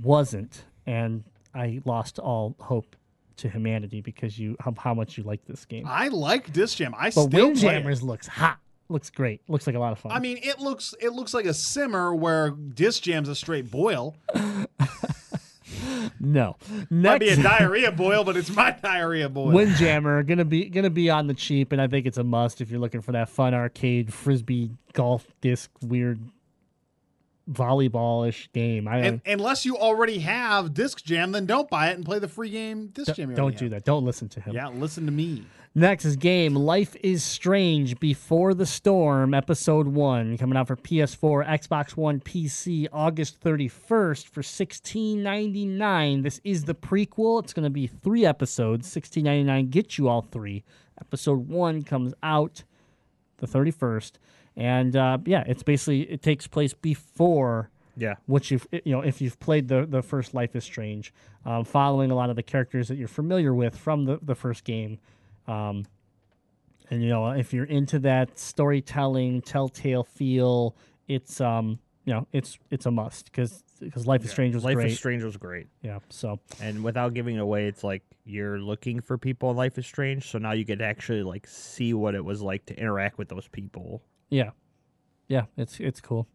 wasn't, and I lost all hope to humanity because you how, how much you like this game. I like disc jam. I But still. Windjammers looks hot, looks great, looks like a lot of fun. I mean, it looks it looks like a simmer where disc jam's a straight boil. no, Might be a diarrhea boil, but it's my diarrhea boil. Windjammer gonna be gonna be on the cheap, and I think it's a must if you're looking for that fun arcade frisbee golf disc weird volleyball-ish game. I and, unless you already have disc jam, then don't buy it and play the free game disc jam. you don't do have. that. Don't listen to him. Yeah, listen to me. Next is game Life is Strange Before the Storm, Episode 1, coming out for PS4, Xbox One, PC, August 31st for $16.99. This is the prequel. It's going to be three episodes. $16.99 get you all three. Episode 1 comes out the 31st. And uh, yeah, it's basically, it takes place before Yeah. which you've you know if you've played the the first Life is Strange, um, following a lot of the characters that you're familiar with from the the first game, um, and you know if you're into that storytelling, telltale feel, it's um you know it's it's a must because because Life is Strange was Life great. is Strange was great. Yeah, so And without giving it away, it's like you're looking for people in Life is Strange, so now you get to actually like see what it was like to interact with those people. Yeah, yeah, it's it's cool.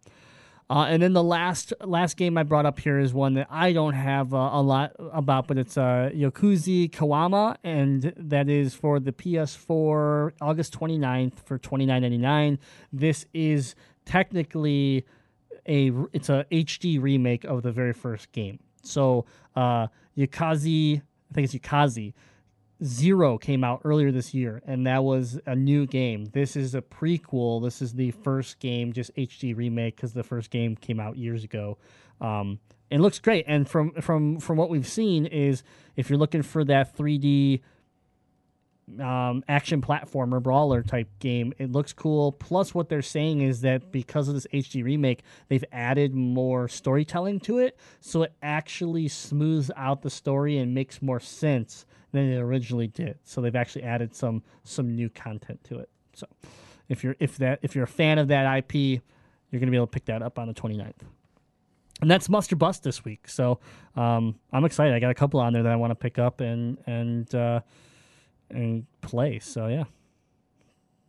Uh, and then the last last game I brought up here is one that I don't have uh, a lot about, but it's uh, Yakuza Kiwami, and that is for the PS4 August 29th for twenty nine ninety nine. This is technically a it's a HD remake of the very first game. So uh, Yukazi, I think it's Yukazi, Zero came out earlier this year, and that was a new game. This is a prequel. This is the first game, just HD remake, because the first game came out years ago. Um, and looks great. And from from from what we've seen is, if you're looking for that 3D um, action platformer brawler type game, it looks cool. Plus, what they're saying is that because of this HD remake, they've added more storytelling to it, so it actually smooths out the story and makes more sense than it originally did. So they've actually added some some new content to it. So if you're if that if you're a fan of that IP, you're gonna be able to pick that up on the 29th. And that's Must or Bust this week. So um, I'm excited. I got a couple on there that I want to pick up and and uh, and play. So yeah,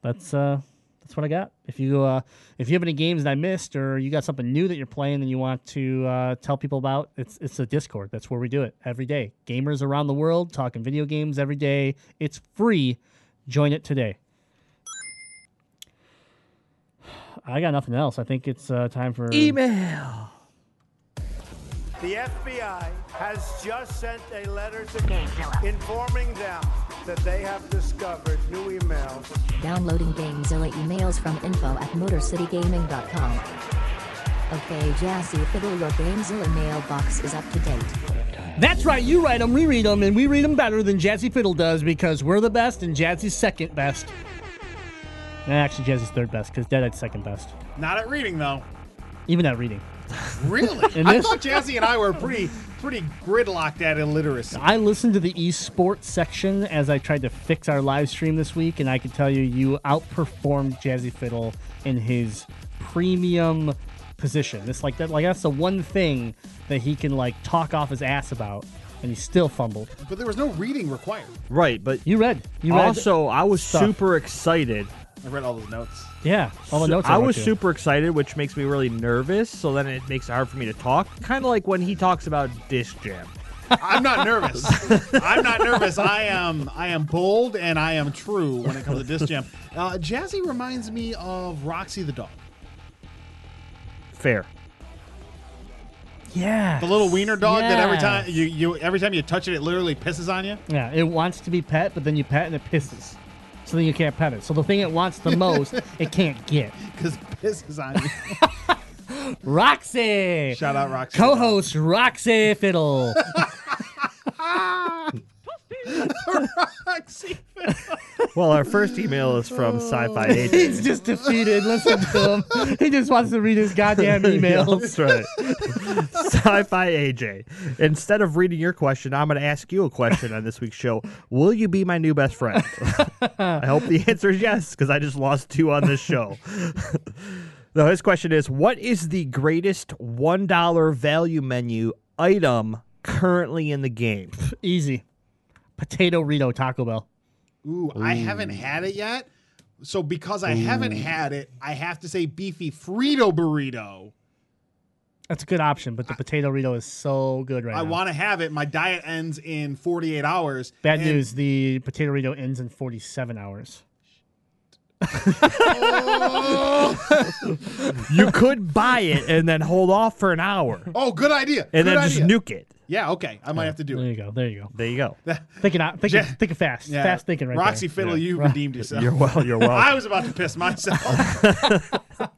that's uh, that's what I got. If you uh, if you have any games that I missed or you got something new that you're playing and you want to uh, tell people about, it's it's a Discord. That's where we do it every day. Gamers around the world talking video games every day. It's free. Join it today. I got nothing else. I think it's uh, time for Email. The FBI has just sent a letter to Gamezilla. informing them that they have discovered new emails Downloading Gamezilla emails from info at MotorCityGaming.com. Okay, Jazzy Fiddle, your Gamezilla mailbox is up to date. That's right, you write them, we read them, and we read them better than Jazzy Fiddle does because we're the best and Jazzy's second best. Actually, Jazzy's third best because Deadite's second best. Not at reading though. Even at reading. Really? I this- thought Jazzy and I were pretty pretty gridlocked at illiteracy. I listened to the esports section as I tried to fix our live stream this week, and I can tell you, you outperformed Jazzy Fiddle in his premium position. It's like that, like that's the one thing that he can like talk off his ass about, and he still fumbled. But there was no reading required. Right, but You read, you read. also I was stuff. super excited. I read all those notes. yeah, all the So- notes. I wrote was you. super excited, which makes me really nervous. So then it makes it hard for me to talk. Kind of like when he talks about disc jam. I'm not nervous. I'm not nervous. I am I am bold and I am true when it comes to disc jam. Uh, Jazzy reminds me of Roxy the dog. Fair. Yeah. The little wiener dog that every time you, you every time you touch it, it literally pisses on you. Yeah, it wants to be pet, but then you pet and it pisses. So then you can't pet it. So the thing it wants the most, it can't get. Because it pisses on you. Roxy! Shout out Roxy. Co-host Roxy Fiddle. Well, our first email is from oh. Sci-Fi He's just defeated. Listen to him. He just wants to read his goddamn emails. That's right. Sci-Fi AJ. Instead of reading your question, I'm going to ask you a question on this week's show. Will you be my new best friend? I hope the answer is yes, because I just lost two on this show. no, his question is: What is the greatest one dollar value menu item currently in the game? Easy. Potato Rito Taco Bell. Ooh, I haven't had it yet. So because I haven't had it, I have to say beefy Frito burrito. That's a good option, but the potato Rito is so good right I now. I want to have it. My diet ends in 48 hours. Bad news: the potato Rito ends in 47 hours. You could buy it and then hold off for an hour, Oh, good idea. and Good then just idea. nuke it. Yeah, okay. I might have to do There it. There you go. There you go. There you go. Thinking out. Thinking. Ja- thinking fast. Yeah. Fast thinking right now. Roxy there. Fiddle, you Right. redeemed yourself. You're well. You're well. I was about to piss myself.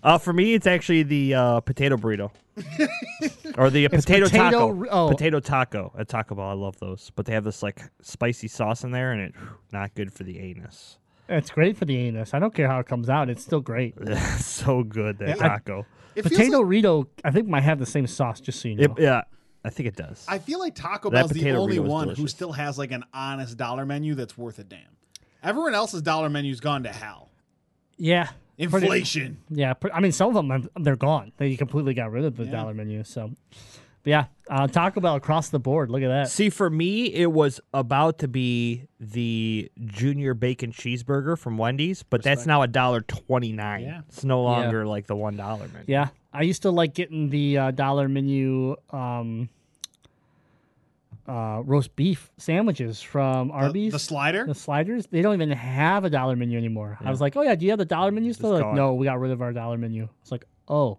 Uh, for me, it's actually the uh, potato burrito, or the potato, potato taco. r- oh. Potato taco at Taco Bell. I love those, but they have this like spicy sauce in there, and it not good for the anus. It's great for the anus. I don't care how it comes out. It's still great. so good that Yeah, taco. It feels Potato like- Rito, I think might have the same sauce. Just so you know. It- yeah, I think it does. I feel like Taco That Bell's the only burrito is one who still has like an honest dollar menu that's worth a damn. Everyone else's dollar menu's gone to hell. yeah. pretty- Inflation. Yeah, I mean, some of them they're gone. They completely got rid of the Yeah. dollar menu. So, but yeah, uh, Taco Bell across the board. Look at that. See, for me, it was about to be the junior bacon cheeseburger from Wendy's, but that's now a dollar twenty nine. Yeah. It's no longer like the one dollar menu. Yeah, I used to like getting the uh, dollar menu um, uh, roast beef sandwiches from Arby's. The slider? The sliders. They don't even have a dollar menu anymore. I was like, oh yeah, do you have the dollar menu still? Like, no, we got rid of our dollar menu. It's like, oh,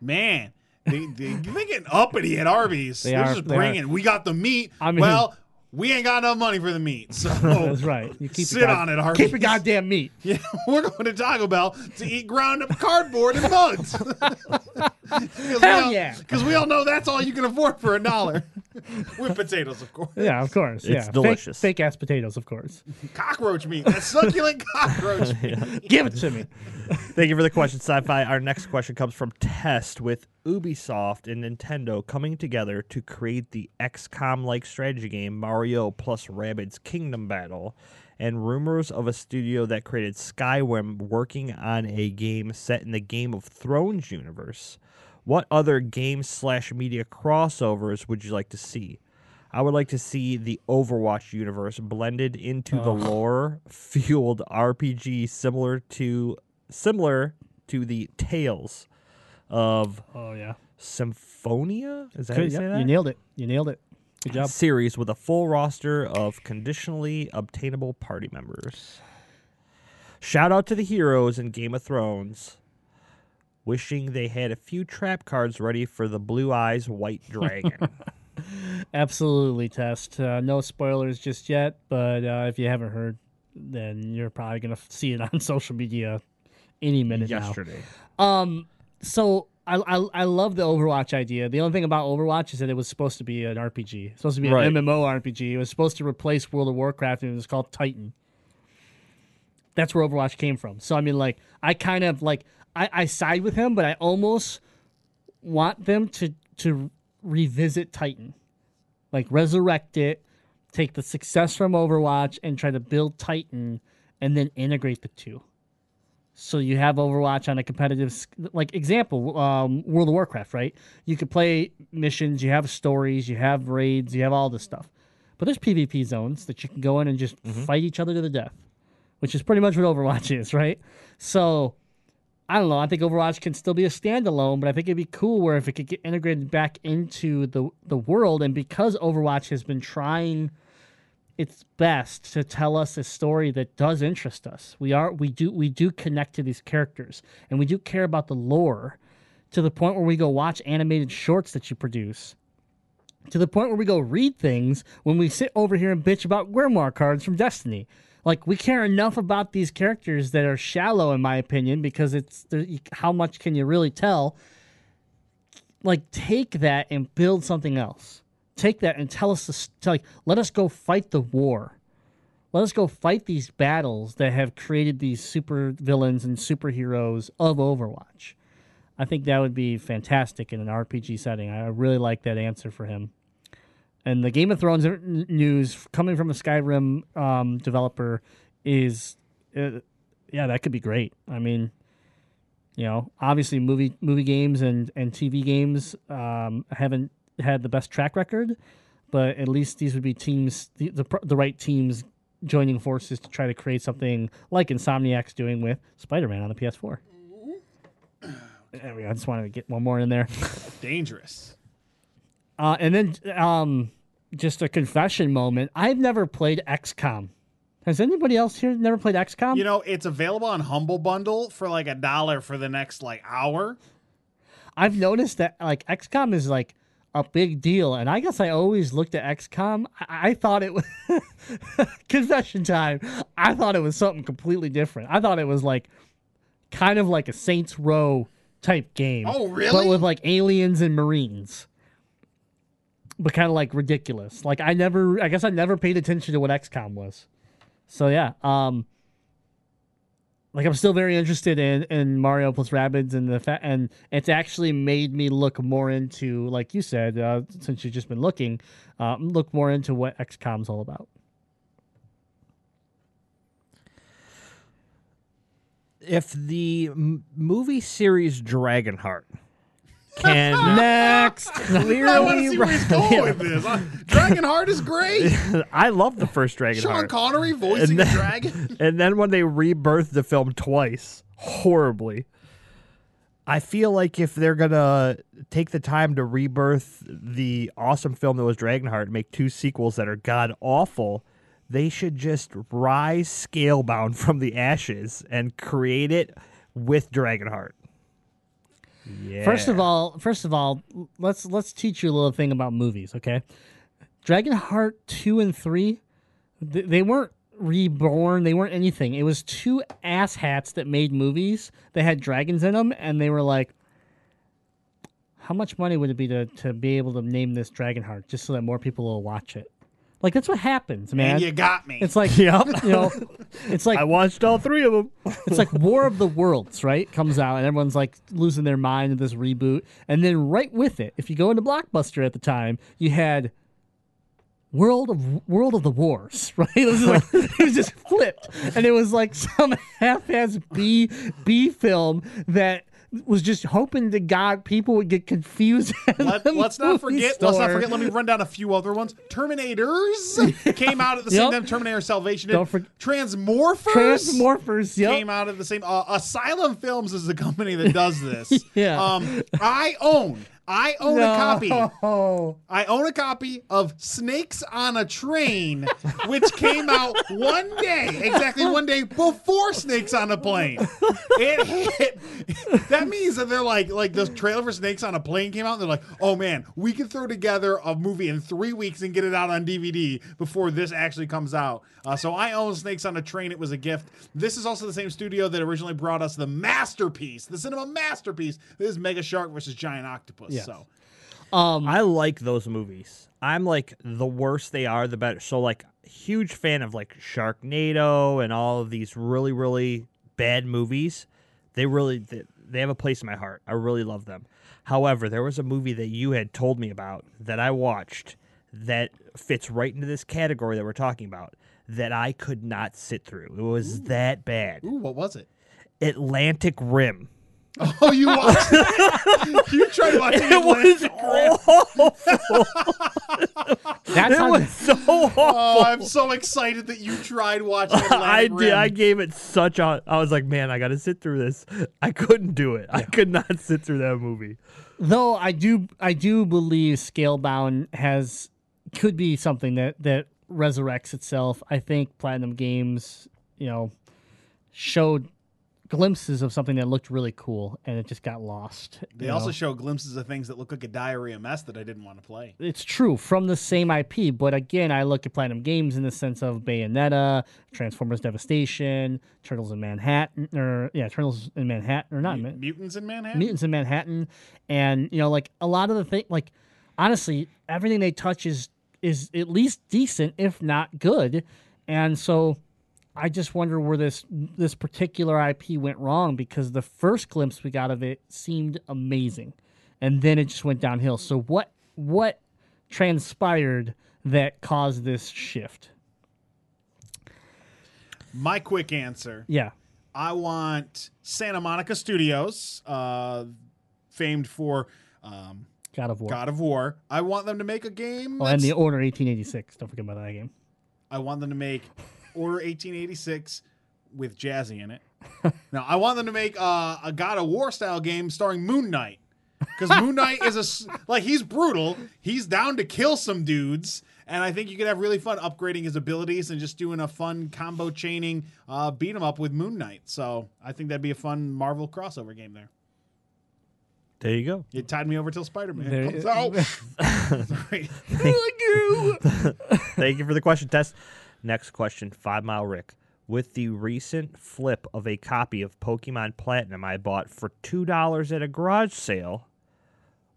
Man, they, they, they getting uppity at Arby's. They are just they are. bringing. We got the meat. I mean- well, we ain't got enough money for the meat, so that's right. You keep sit god- on it, Arby's. Keep your goddamn meat. Yeah, we're going to Taco Bell to eat ground up cardboard and bugs. Hell yeah. Because we all know that's all you can afford for a dollar. With potatoes, of course. Yeah, of course. It's yeah, Fake- delicious. Fake, ass potatoes, of course. Cockroach meat. That succulent cockroach meat. Give it to me. Thank you for the question, Sci-Fi. Our next question comes from Tess with Ubisoft and Nintendo coming together to create the XCOM-like strategy game Mario plus Rabbids Kingdom Battle, and rumors of a studio that created Skyrim working on a game set in the Game of Thrones universe. What other game slash media crossovers would you like to see? I would like to see the Overwatch universe blended into the oh. lore fueled RPG similar to similar to the Tales of Oh yeah. Symphonia. Is that how Good, you say yep, that? You nailed it. You nailed it. Good job. Series with a full roster of conditionally obtainable party members. Shout out to the heroes in Game of Thrones. Wishing they had a few trap cards ready for the Blue Eyes White Dragon. Absolutely, Tess. Uh, no spoilers just yet, but uh, if you haven't heard, then you're probably gonna see it on social media any minute now. yesterday. Um, so I, I I love the Overwatch idea. The only thing about Overwatch is that it was supposed to be an RPG. It's supposed to be an MMO RPG. It was supposed to replace World of Warcraft, and it was called Titan. That's where Overwatch came from. So I mean, like, I kind of like I, I side with him, but I almost want them to to revisit Titan, like resurrect it, take the success from Overwatch, and try to build Titan, and then integrate the two. So you have Overwatch on a competitive, like example, um, World of Warcraft, right? You could play missions, you have stories, you have raids, you have all this stuff. But there's PvP zones that you can go in and just fight each other to the death, which is pretty much what Overwatch is, right? So I don't know. I think Overwatch can still be a standalone, but I think it'd be cool where if it could get integrated back into the the world, and because Overwatch has been trying its best to tell us a story that does interest us. We are we do we do connect to these characters and we do care about the lore to the point where we go watch animated shorts that you produce. To the point where we go read things when we sit over here and bitch about grimoire cards from Destiny. Like we care enough about these characters that are shallow, in my opinion, because it's how much can you really tell? Like take that and build something else take that and tell us to like let us go fight the war Let us go fight these battles that have created these super villains and superheroes of Overwatch. I think that would be fantastic in an RPG setting. I really like that answer for him. And the Game of Thrones news coming from a Skyrim um, developer is, uh, yeah, that could be great. I mean, you know, obviously movie movie games and and TV games um, haven't had the best track record, but at least these would be teams the, the the right teams joining forces to try to create something like Insomniac's doing with Spider-Man on the PS4. There we go. I just wanted to get one more in there. Dangerous. Uh, and then um, just a confession moment. I've never played XCOM. Has anybody else here never played XCOM? You know, it's available on Humble Bundle for like a dollar for the next like hour. I've noticed that like XCOM is like a big deal, and I guess I always looked at XCOM. I, I thought it was confession time. I thought it was something completely different. I thought it was like kind of like a Saints Row type game. Oh, But with like aliens and Marines. But kind of like ridiculous. Like I never, I guess I never paid attention to what XCOM was. So yeah, um, like I'm still very interested in, in Mario plus Rabbids and the fa- and it's actually made me look more into, like you said, uh, since you've just been looking, uh, look more into what XCOM's all about. If the m- movie series Dragonheart can Next, clearly, I want to see where he's going with this. Dragonheart is great. I love the first Dragonheart. Sean Connery voicing And a then- dragon. and then when they rebirthed the film twice, horribly. I feel like if they're gonna take the time to rebirth the awesome film that was Dragonheart and make two sequels that are god awful, they should just rise scalebound from the ashes and create it with Dragonheart. Yeah. First of all, first of all, let's let's teach you a little thing about movies, okay? Dragonheart two and three, th- they weren't reborn. They weren't anything. It was two asshats that made movies. They had dragons in them, and they were like, "How much money would it be to to be able to name this Dragonheart just so that more people will watch it?" Like that's what happens, man. And you got me. It's like Yep. you know, it's like I watched all three of them. it's like War of the Worlds, right? Comes out and everyone's like losing their mind in this reboot. And then right with it, if you go into Blockbuster at the time, you had World of World of the Wars, right? It was like it was just flipped. And it was like some half-ass B B film that was just hoping to God people would get confused. Let, let's not forget. Let's not forget. Let me run down a few other ones. Terminators came out at the same Yep. time. Terminator Salvation. Don't forget- Transmorphers. Transmorphers, yep. came out at the same. Uh, Asylum Films is the company that does this. Yeah. Um, I own. I own a copy. I own a copy of Snakes on a Train, which came out one day, exactly one day before Snakes on a Plane. It hit. That means that they're like, like the trailer for Snakes on a Plane came out. And they're like, oh man, we can throw together a movie in three weeks and get it out on DVD before this actually comes out. Uh, so I own Snakes on a Train. It was a gift. This is also the same studio that originally brought us the masterpiece, the cinema masterpiece. This is Mega Shark versus Giant Octopus. Yes. So. um, I like those movies. I'm like the worse they are, the better. So like huge fan of like Sharknado and all of these really really bad movies. They really they, they have a place in my heart. I really love them. However, there was a movie that you had told me about that I watched that fits right into this category that we're talking about that I could not sit through. It was that bad. Ooh, what was it? Atlantic Rim. Oh, you watched it? you tried watching It was awful. that's It how was so awful. Oh, I'm so excited that you tried watching Atlantic I did. Rim. I gave it such a. I was like, man, I got to sit through this. I couldn't do it. I could not sit through that movie. though I do I do believe Scalebound has could be something that that resurrects itself. I think Platinum Games, you know, showed glimpses of something that looked really cool and it just got lost. They also know. show glimpses of things that look like a diarrhea mess that I didn't want to play. it's true from the same IP, but again, I look at Platinum Games in the sense of Bayonetta, Transformers Devastation, Turtles in Manhattan, or yeah, Turtles in Manhattan, or not Mu- Mutants in Manhattan. Mutants in Manhattan, and you know, like a lot of the thing, like honestly, everything they touch is is at least decent, if not good. And so I just wonder where this this particular IP went wrong because the first glimpse we got of it seemed amazing, and then it just went downhill. So what what transpired that caused this shift? My quick answer. Yeah. I want Santa Monica Studios, uh, famed for um, God of War. God of War. I want them to make a game. Oh, and the Order 1886. Don't forget about that game. I want them to make Order 1886 with Jazzy in it. now I want them to make uh, a God of War style game starring Moon Knight because Moon Knight is a like he's brutal. He's down to kill some dudes, and I think you could have really fun upgrading his abilities and just doing a fun combo chaining uh, beat 'em up with Moon Knight. So I think that'd be a fun Marvel crossover game there. There you go. It tied me over till Spider Man comes out. Sorry. Thank you for the question, Tess. Next question, Five Mile Rick. With the recent flip of a copy of Pokemon Platinum I bought for two dollars at a garage sale,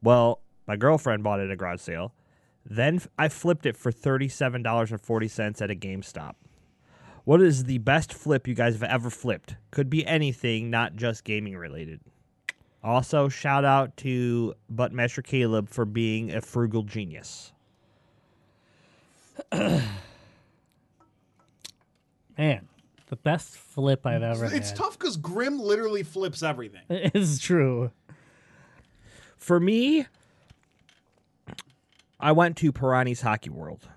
well, my girlfriend bought it at a garage sale. Then I flipped it for thirty-seven dollars and forty cents at a GameStop. What is the best flip you guys have ever flipped? Could be anything, not just gaming related. Also, shout out to Buttmaster Caleb for being a frugal genius. Man, the best flip I've ever It's had. tough because Grim literally flips everything. It is true. For me, I went to Pirani's Hockey World,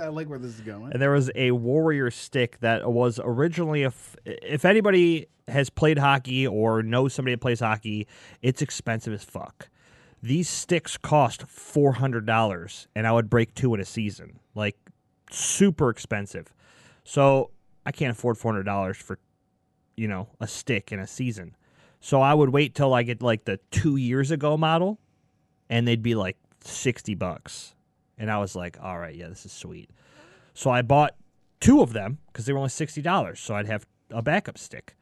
I like where this is going. and there was a Warrior stick that was originally a. F- if anybody has played hockey or knows somebody that plays hockey, it's expensive as fuck. These sticks cost four hundred dollars, and I would break two in a season, like super expensive. So I can't afford four hundred dollars for, you know, a stick in a season. So I would wait till I get like the two years ago model, and they'd be like sixty bucks, and I was like, all right, yeah, this is sweet. So I bought two of them because they were only sixty dollars, so I'd have a backup stick.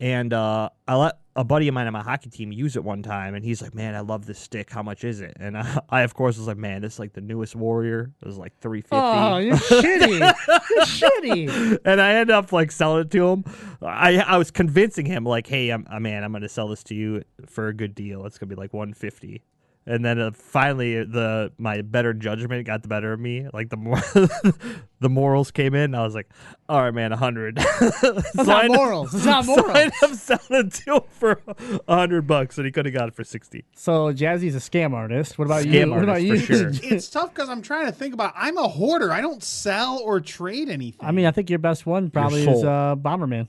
And uh, I let a buddy of mine on my hockey team use it one time, and he's like, "Man, I love this stick. How much is it?" And I, I of course, was like, "Man, this is like the newest Warrior. It was like three fifty. Oh, you're shitty. You're shitty. and I ended up like selling it to him. I I was convincing him like, "Hey, I'm, uh, man, I'm going to sell this to you for a good deal. It's going to be like 150." And then uh, finally, the my better judgment got the better of me. Like the more the morals came in, I was like, "All right, man, hundred." That's not morals. It's not So I morals. ended up selling it to him for hundred bucks, and he could have got it for sixty. So Jazzy's a scam artist. What about Scam you? What about artist, you? sure. it's tough because I'm trying to think about. I'm a hoarder. I don't sell or trade anything. I mean, I think your best one probably is uh, Bomberman.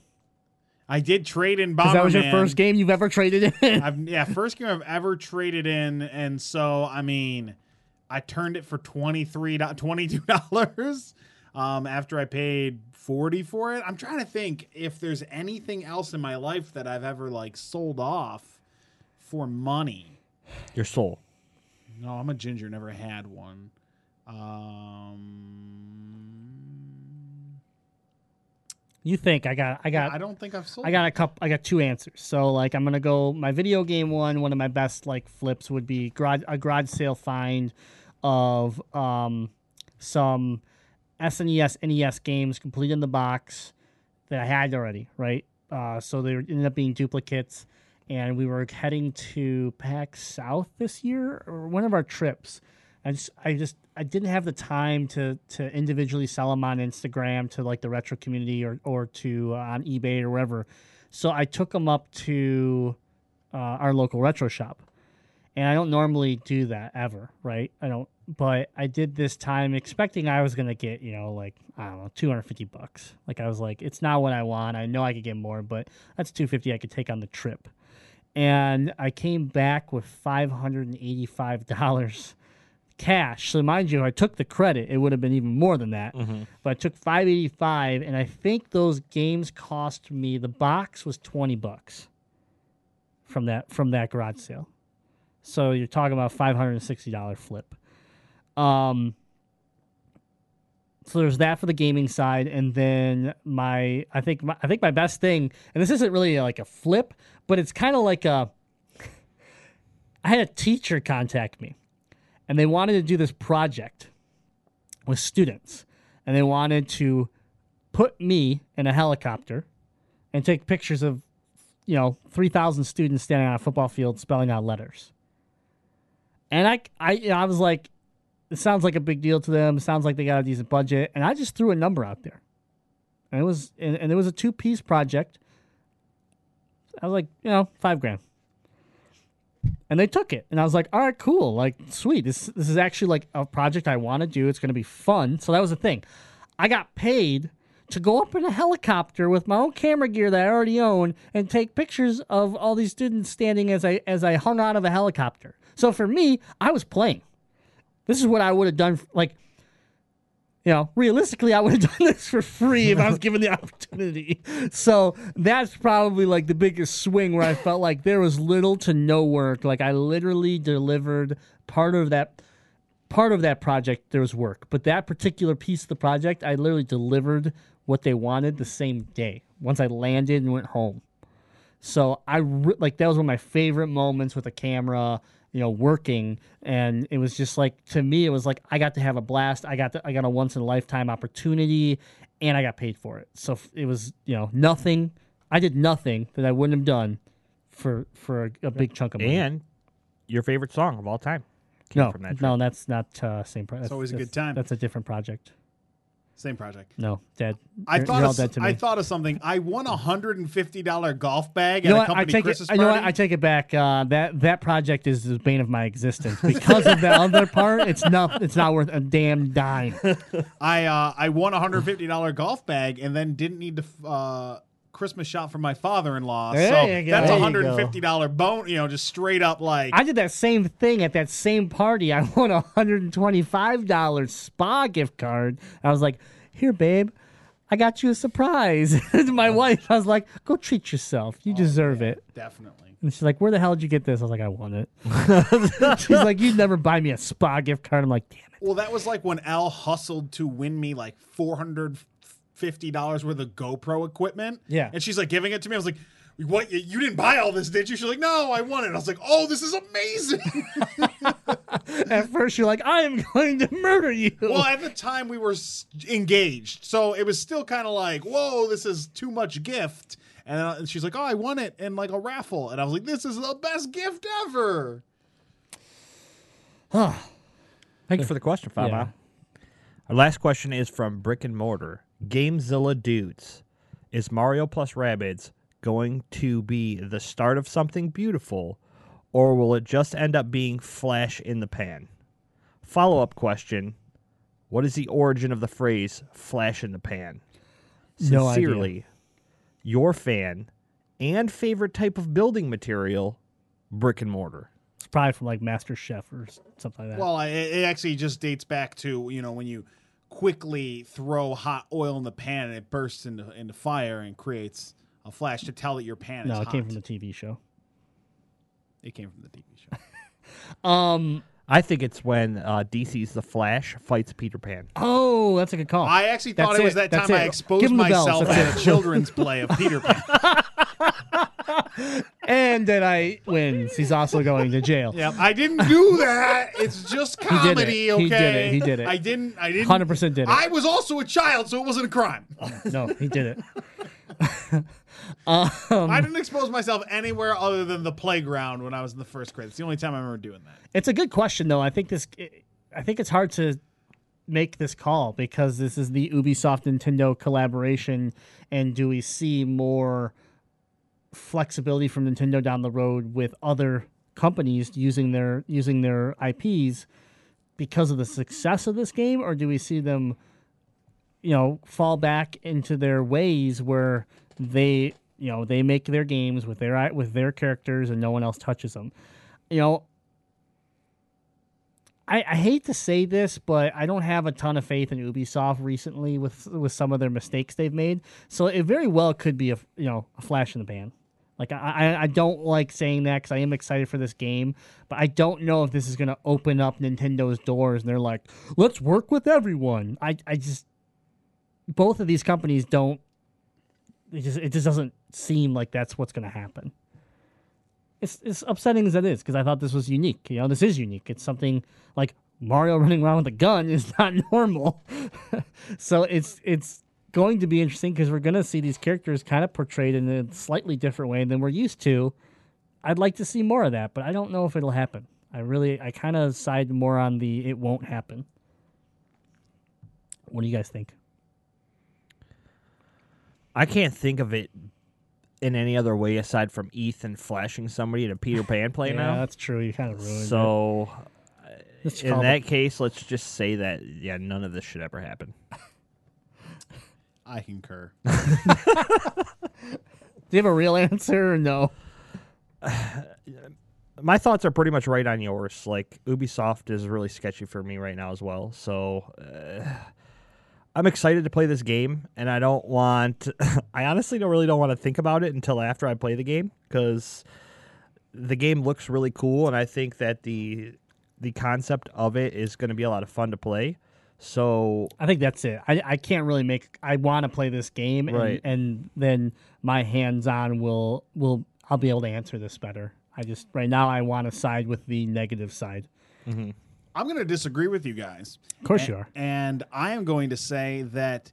I did trade in Bomberman. That was your first game you've ever traded in. I've yeah, first game I've ever traded in, and so I mean, I turned it for twenty three twenty two dollars. Um, after I paid forty for it, I'm trying to think if there's anything else in my life that I've ever like sold off for money. Your soul. No, I'm a ginger. Never had one. Um, you think I got? I got. I don't think I've sold. I got a couple. I got two answers. So like, I'm gonna go my video game one. One of my best like flips would be garage, a garage sale find of um some SNES NES games complete in the box that I had already. Right. Uh, so they ended up being duplicates, and we were heading to PAX South this year or one of our trips. I just, I just, I didn't have the time to to individually sell them on Instagram to like the retro community or or to uh, on eBay or wherever. So I took them up to uh, our local retro shop, and I don't normally do that ever, right? I don't, but I did this time expecting I was gonna get you know like I don't know two hundred fifty bucks. Like I was like, it's not what I want. I know I could get more, but that's two fifty I could take on the trip, and I came back with five hundred and eighty five dollars cash. So mind you, if I took the credit. It would have been even more than that. But I took 585 and I think those games cost me the box was 20 bucks from that from that garage sale. So you're talking about $560 flip. Um so there's that for the gaming side and then my I think my, I think my best thing and this isn't really like a flip, but it's kind of like a I had a teacher contact me and they wanted to do this project with students and they wanted to put me in a helicopter and take pictures of, you know, 3,000 students standing on a football field spelling out letters. And I, I, you know, I was like, it sounds like a big deal to them. It sounds like they got a decent budget. And I just threw a number out there. And it was, and, and it was a two piece project. I was like, you know, five grand. And they took it. And I was like, all right, cool. Like, sweet. This, this is actually like a project I want to do. It's going to be fun. So that was the thing. I got paid to go up in a helicopter with my own camera gear that I already own and take pictures of all these students standing as I as I hung out of a helicopter. So for me, I was playing. This is what I would have done. Like, you know, realistically, I would have done this for free if I was given the opportunity. So that's probably like the biggest swing where I felt like there was little to no work. Like I literally delivered part of that part of that project there was work but that particular piece of the project i literally delivered what they wanted the same day once i landed and went home so i re- like that was one of my favorite moments with a camera you know working and it was just like to me it was like i got to have a blast i got to, i got a once in a lifetime opportunity and i got paid for it so it was you know nothing i did nothing that i wouldn't have done for for a, a big chunk of money And your favorite song of all time came no from that. no trip. that's not uh same project always a good time. that's a different project Same project. no dead I You're- thought you're of, dead to me I thought of something. I won a hundred and fifty dollar golf bag you know at a what? I company take Christmas it. You know party. what? I take it back. Uh, that that project is the bane of my existence because of the other part. It's not. It's not worth a damn dime. I uh, I won a hundred fifty dollar golf bag and then didn't need to uh, Christmas shop for my father in law. There So you go. that's There a you hundred and fifty dollar bone. You know, just straight up like I did that same thing at that same party. I won a hundred and twenty-five dollars spa gift card. I was like, "Here, babe, I got you a surprise." to my wife, I was like, "Go treat yourself. You oh, deserve it." definitely. And she's like, "Where the hell did you get this?" I was like, "I won it." she's like, "You'd never buy me a spa gift card." I'm like, "Damn it." Well, that was like when Al hustled to win me like four hundred fifty dollars worth of GoPro equipment. Yeah. and she's like giving it to me. I was like. What you, you didn't buy all this, did you? She's like, no, I won it. I was like, oh, this is amazing. At first, you're like, "I am going to murder you." well, at the time we were engaged, so it was still kind of like, whoa, this is too much gift. And, uh, she's like, oh, I won it in like a raffle, and I was like, this is the best gift ever. Huh. Thank you for the question, Faba. Yeah. Our last question is from Brick and Mortar. Gamezilla dudes, is Mario plus Rabbids going to be the start of something beautiful, or will it just end up being flash in the pan? Follow up question: What is the origin of the phrase "flash in the pan"? No idea. Sincerely, your fan and favorite type of building material, brick and mortar. It's probably from like Master Chef or something like that. Well, it, it actually just dates back to you know when you quickly throw hot oil in the pan and it bursts into into fire and creates a flash to tell that your pan no, is it hot. came from the TV show. It came from the TV show. Um. I think it's when uh, DC's The Flash fights Peter Pan. Oh, that's a good call. I actually thought That's it was it. that That's time I exposed Give 'em the bells. myself That's at a children's play of Peter Pan. and then I wins. He's also going to jail. Yep, I didn't do that. It's just did it. comedy, He okay? did it. He did it. I didn't. I didn't. 100% did it. I was also a child, so it wasn't a crime. No, he did it. I um, didn't expose myself anywhere other than the playground when I was in the first grade. It's the only time I remember doing that. It's a good question though. I think this. I think it's hard to make this call because this is the Ubisoft Nintendo collaboration, and do we see more flexibility from Nintendo down the road with other companies using their using their IPs because of the success of this game, or do we see them, you know, fall back into their ways where they, you know, they make their games with their with their characters and no one else touches them, you know. I, I hate to say this, but I don't have a ton of faith in Ubisoft recently with with some of their mistakes they've made. So it very well could be a you know a flash in the pan. Like I I, don't like saying that because I am excited for this game, but I don't know if this is going to open up Nintendo's doors and they're like, let's work with everyone. I I just both of these companies don't. It just it just doesn't seem like that's what's going to happen. It's it's upsetting as it is because I thought this was unique. You know, this is unique. It's something like Mario running around with a gun is not normal. so it's it's going to be interesting because we're going to see these characters kind of portrayed in a slightly different way than we're used to. I'd like to see more of that, but I don't know if it'll happen. I really, I kind of side more on the it won't happen. What do you guys think? I can't think of it in any other way aside from Ethan flashing somebody in a Peter Pan play yeah, now. that's true. You kind of ruined it. Uh, so, in that it- case, let's just say that yeah, none of this should ever happen. I concur. Do you have a real answer or no? My thoughts are pretty much right on yours. Like Ubisoft is really sketchy for me right now as well. So uh, I'm excited to play this game, and I don't want. I honestly don't really don't want to think about it until after I play the game because the game looks really cool, and I think that the the concept of it is going to be a lot of fun to play. So I think that's it. I, I can't really make. I want to play this game, and, Right. and then my hands on will will I'll be able to answer this better. I just right now I want to side with the negative side. Mm-hmm. I'm going to disagree with you guys. Of course A- you are. And I am going to say that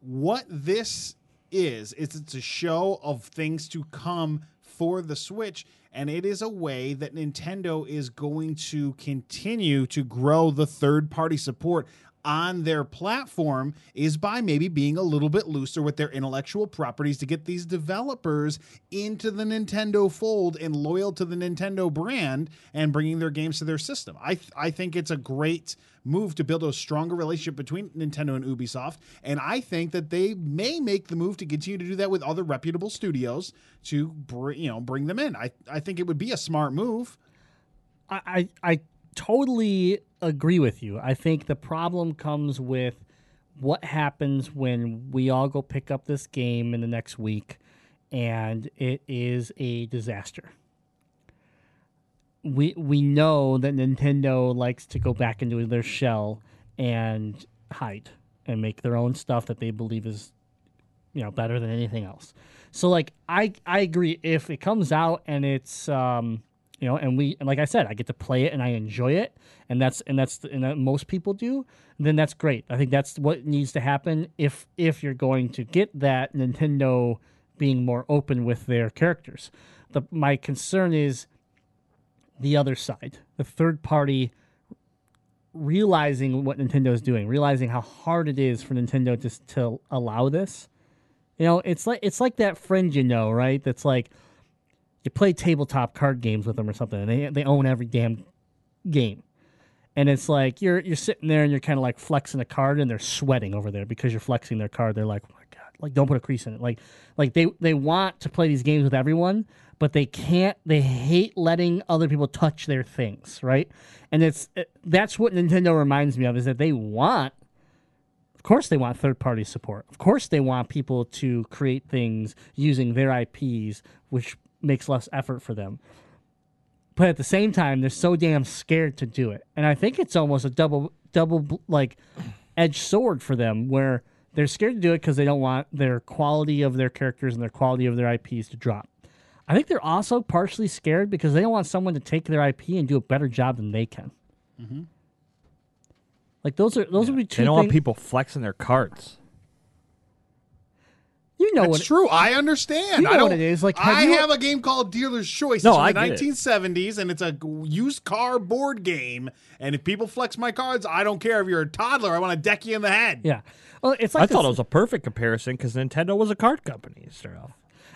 what this is, is it's a show of things to come for the Switch. And it is a way that Nintendo is going to continue to grow the third party support on their platform is by maybe being a little bit looser with their intellectual properties to get these developers into the Nintendo fold and loyal to the Nintendo brand and bringing their games to their system. I th- I think it's a great move to build a stronger relationship between Nintendo and Ubisoft and I think that they may make the move to continue to do that with other reputable studios to br- you know bring them in. I I think it would be a smart move. I, I I totally agree with you. I think the problem comes with what happens when we all go pick up this game in the next week and it is a disaster. We we know that Nintendo likes to go back into their shell and hide and make their own stuff that they believe is you know better than anything else. So like I I agree if it comes out and it's um you know and we and like I said I get to play it and I enjoy it and that's and that's and that most people do then that's great. I think that's what needs to happen if if you're going to get that Nintendo being more open with their characters. The my concern is the other side, the third party realizing what Nintendo is doing, realizing how hard it is for Nintendo to to allow this. You know, it's like it's like that friend you know, right? That's like you play tabletop card games with them or something, and they they own every damn game. And it's like you're you're sitting there and you're kind of like flexing a card, and they're sweating over there because you're flexing their card. They're like, oh my god, like don't put a crease in it. Like like they they want to play these games with everyone, but they can't. They hate letting other people touch their things, right? And it's it, that's what Nintendo reminds me of is that they want of course they want third party support. Of course they want people to create things using their IPs, which makes less effort for them. But at the same time, they're so damn scared to do it. And I think it's almost a double double like edged sword for them where they're scared to do it because they don't want their quality of their characters and their quality of their IPs to drop. I think they're also partially scared because they don't want someone to take their IP and do a better job than they can. Mm-hmm. Like those are those would be two. they don't want people flexing their cards. You know That's what? true. I understand. You know I don't, what it is, like, have I you- have a game called Dealer's Choice. No, it's I from the get it. 1970s, and it's a used car board game. And if people flex my cards, I don't care if you're a toddler. I want to deck you in the head. Yeah. Well, it's like I thought it was a perfect comparison because Nintendo was a card company. to start off.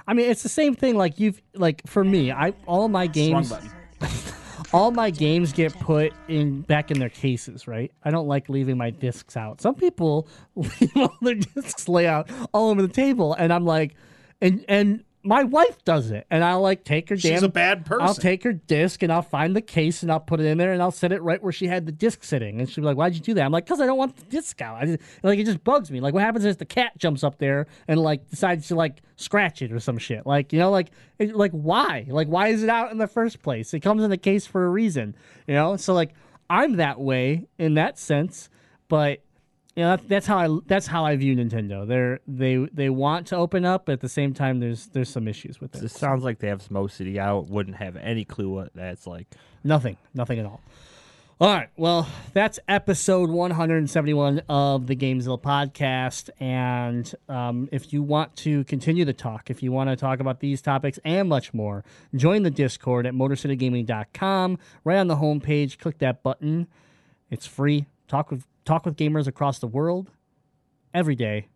I mean, it's the same thing. Like you've like for me, I all my Wrong games, button. all my games get put in back in their cases. Right. I don't like leaving my discs out. Some people leave all their discs lay out all over the table, and I'm like, and and my wife does it, and I'll like take her She's damn. a bad person. I'll take her disc and I'll find the case and I'll put it in there and I'll set it right where she had the disc sitting. And she'll be like, "Why'd you do that?" I'm like, "Cause I don't want the disc out. I just, like it just bugs me. Like what happens is the cat jumps up there and like decides to like scratch it or some shit. Like you know, like it, like why? Like why is it out in the first place? It comes in the case for a reason. You know. So like I'm that way in that sense, but you know, that's, that's how I that's how I view Nintendo. They're they they want to open up, but at the same time, there's there's some issues with it. It sounds like they have OCD. I wouldn't have any clue what that's like. Nothing, nothing at all. All right. Well, that's episode 171 of the Gamezilla podcast. And um, if you want to continue the talk, if you want to talk about these topics and much more, join the Discord at MotorCityGaming.com. Right on the homepage, click that button. It's free. Talk with talk with gamers across the world every day.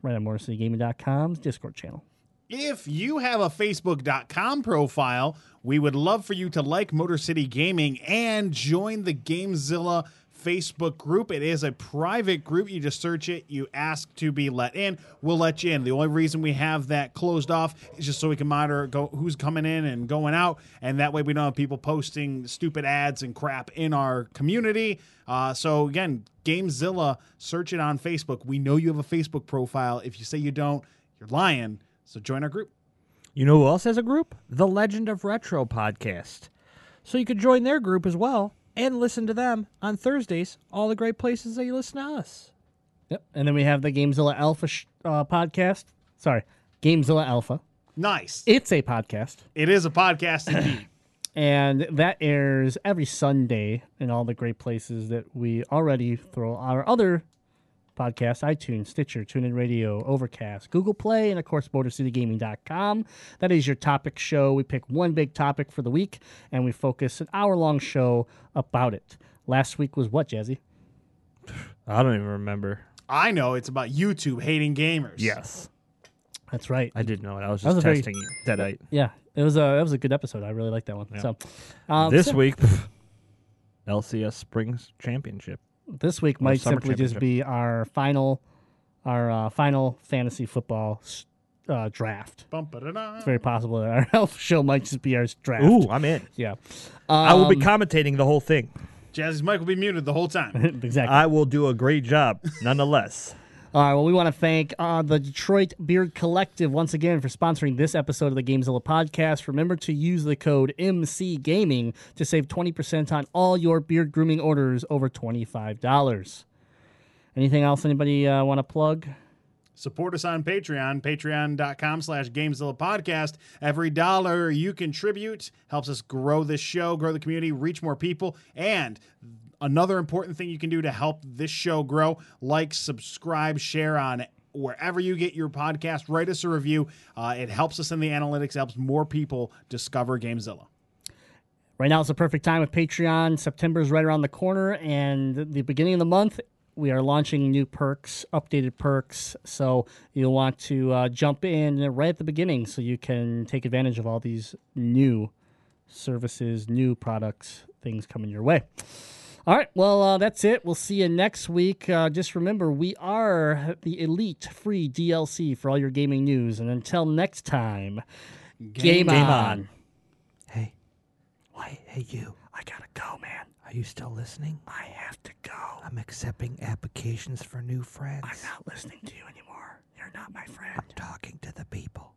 Right on MotorCityGaming.com's Discord channel. If you have a Facebook.com profile, we would love for you to like Motor City Gaming and join the Gamezilla Facebook group. It is a private group. You just search it, you ask to be let in, we'll let you in. The only reason we have that closed off is just so we can monitor go, who's coming in and going out, and that way we don't have people posting stupid ads and crap in our community. Uh, so again, Gamezilla, search it on Facebook. We know you have a Facebook profile. If you say you don't, you're lying. So join our group. You know who else has a group? The Legend of Retro podcast. So you could join their group as well and listen to them on Thursdays, all the great places that you listen to us. Yep. And then we have the Gamezilla Alpha sh- uh, podcast. Sorry, Gamezilla Alpha. Nice. It's a podcast. It is a podcast indeed. and that airs every Sunday in all the great places that we already throw our other podcasts iTunes, Stitcher, TuneIn Radio, Overcast, Google Play, and of course, MotorCityGaming.com. That is your topic show. We pick one big topic for the week and we focus an hour long show about it. Last week was what, Jazzy? I don't even remember. I know it's about YouTube hating gamers. Yes. That's right. I didn't know it. I was That just was a very- testing you. Deadite. Yeah, it was a that was a good episode. I really liked that one. So um, this so- week, LCS Springs Championship. This week might simply just be our final our uh, final fantasy football uh, draft. Bum, ba-da-da. It's very possible that our health show might just be our draft. Ooh, I'm in. yeah. I will be Um, commentating the whole thing. Jazzy's mic will be muted the whole time. exactly. I will do a great job, nonetheless. All right. Well, we want to thank uh, the Detroit Beard Collective once again for sponsoring this episode of the Gamezilla podcast. Remember to use the code MC Gaming to save twenty percent on all your beard grooming orders over twenty five dollars. Anything else? Anybody uh, want to plug? Support us on Patreon, patreon.com slash Gamezilla Podcast. Every dollar you contribute helps us grow this show, grow the community, reach more people. And another important thing you can do to help this show grow, like, subscribe, share on wherever you get your podcast. Write us a review. Uh, it helps us in the analytics, helps more people discover Gamezilla. Right now is the perfect time with Patreon. September is right around the corner, and the beginning of the month, we are launching new perks, updated perks. So you'll want to uh, jump in right at the beginning so you can take advantage of all these new services, new products, things coming your way. All right, well, uh, that's it. We'll see you next week. Uh, just remember, we are the elite free DLC for all your gaming news. And until next time, game, Game on. on. Hey, why? Hey, you. I gotta go, man. Are you still listening? I have to go. I'm accepting applications for new friends. I'm not listening to you anymore. You're not my friend. I'm talking to the people.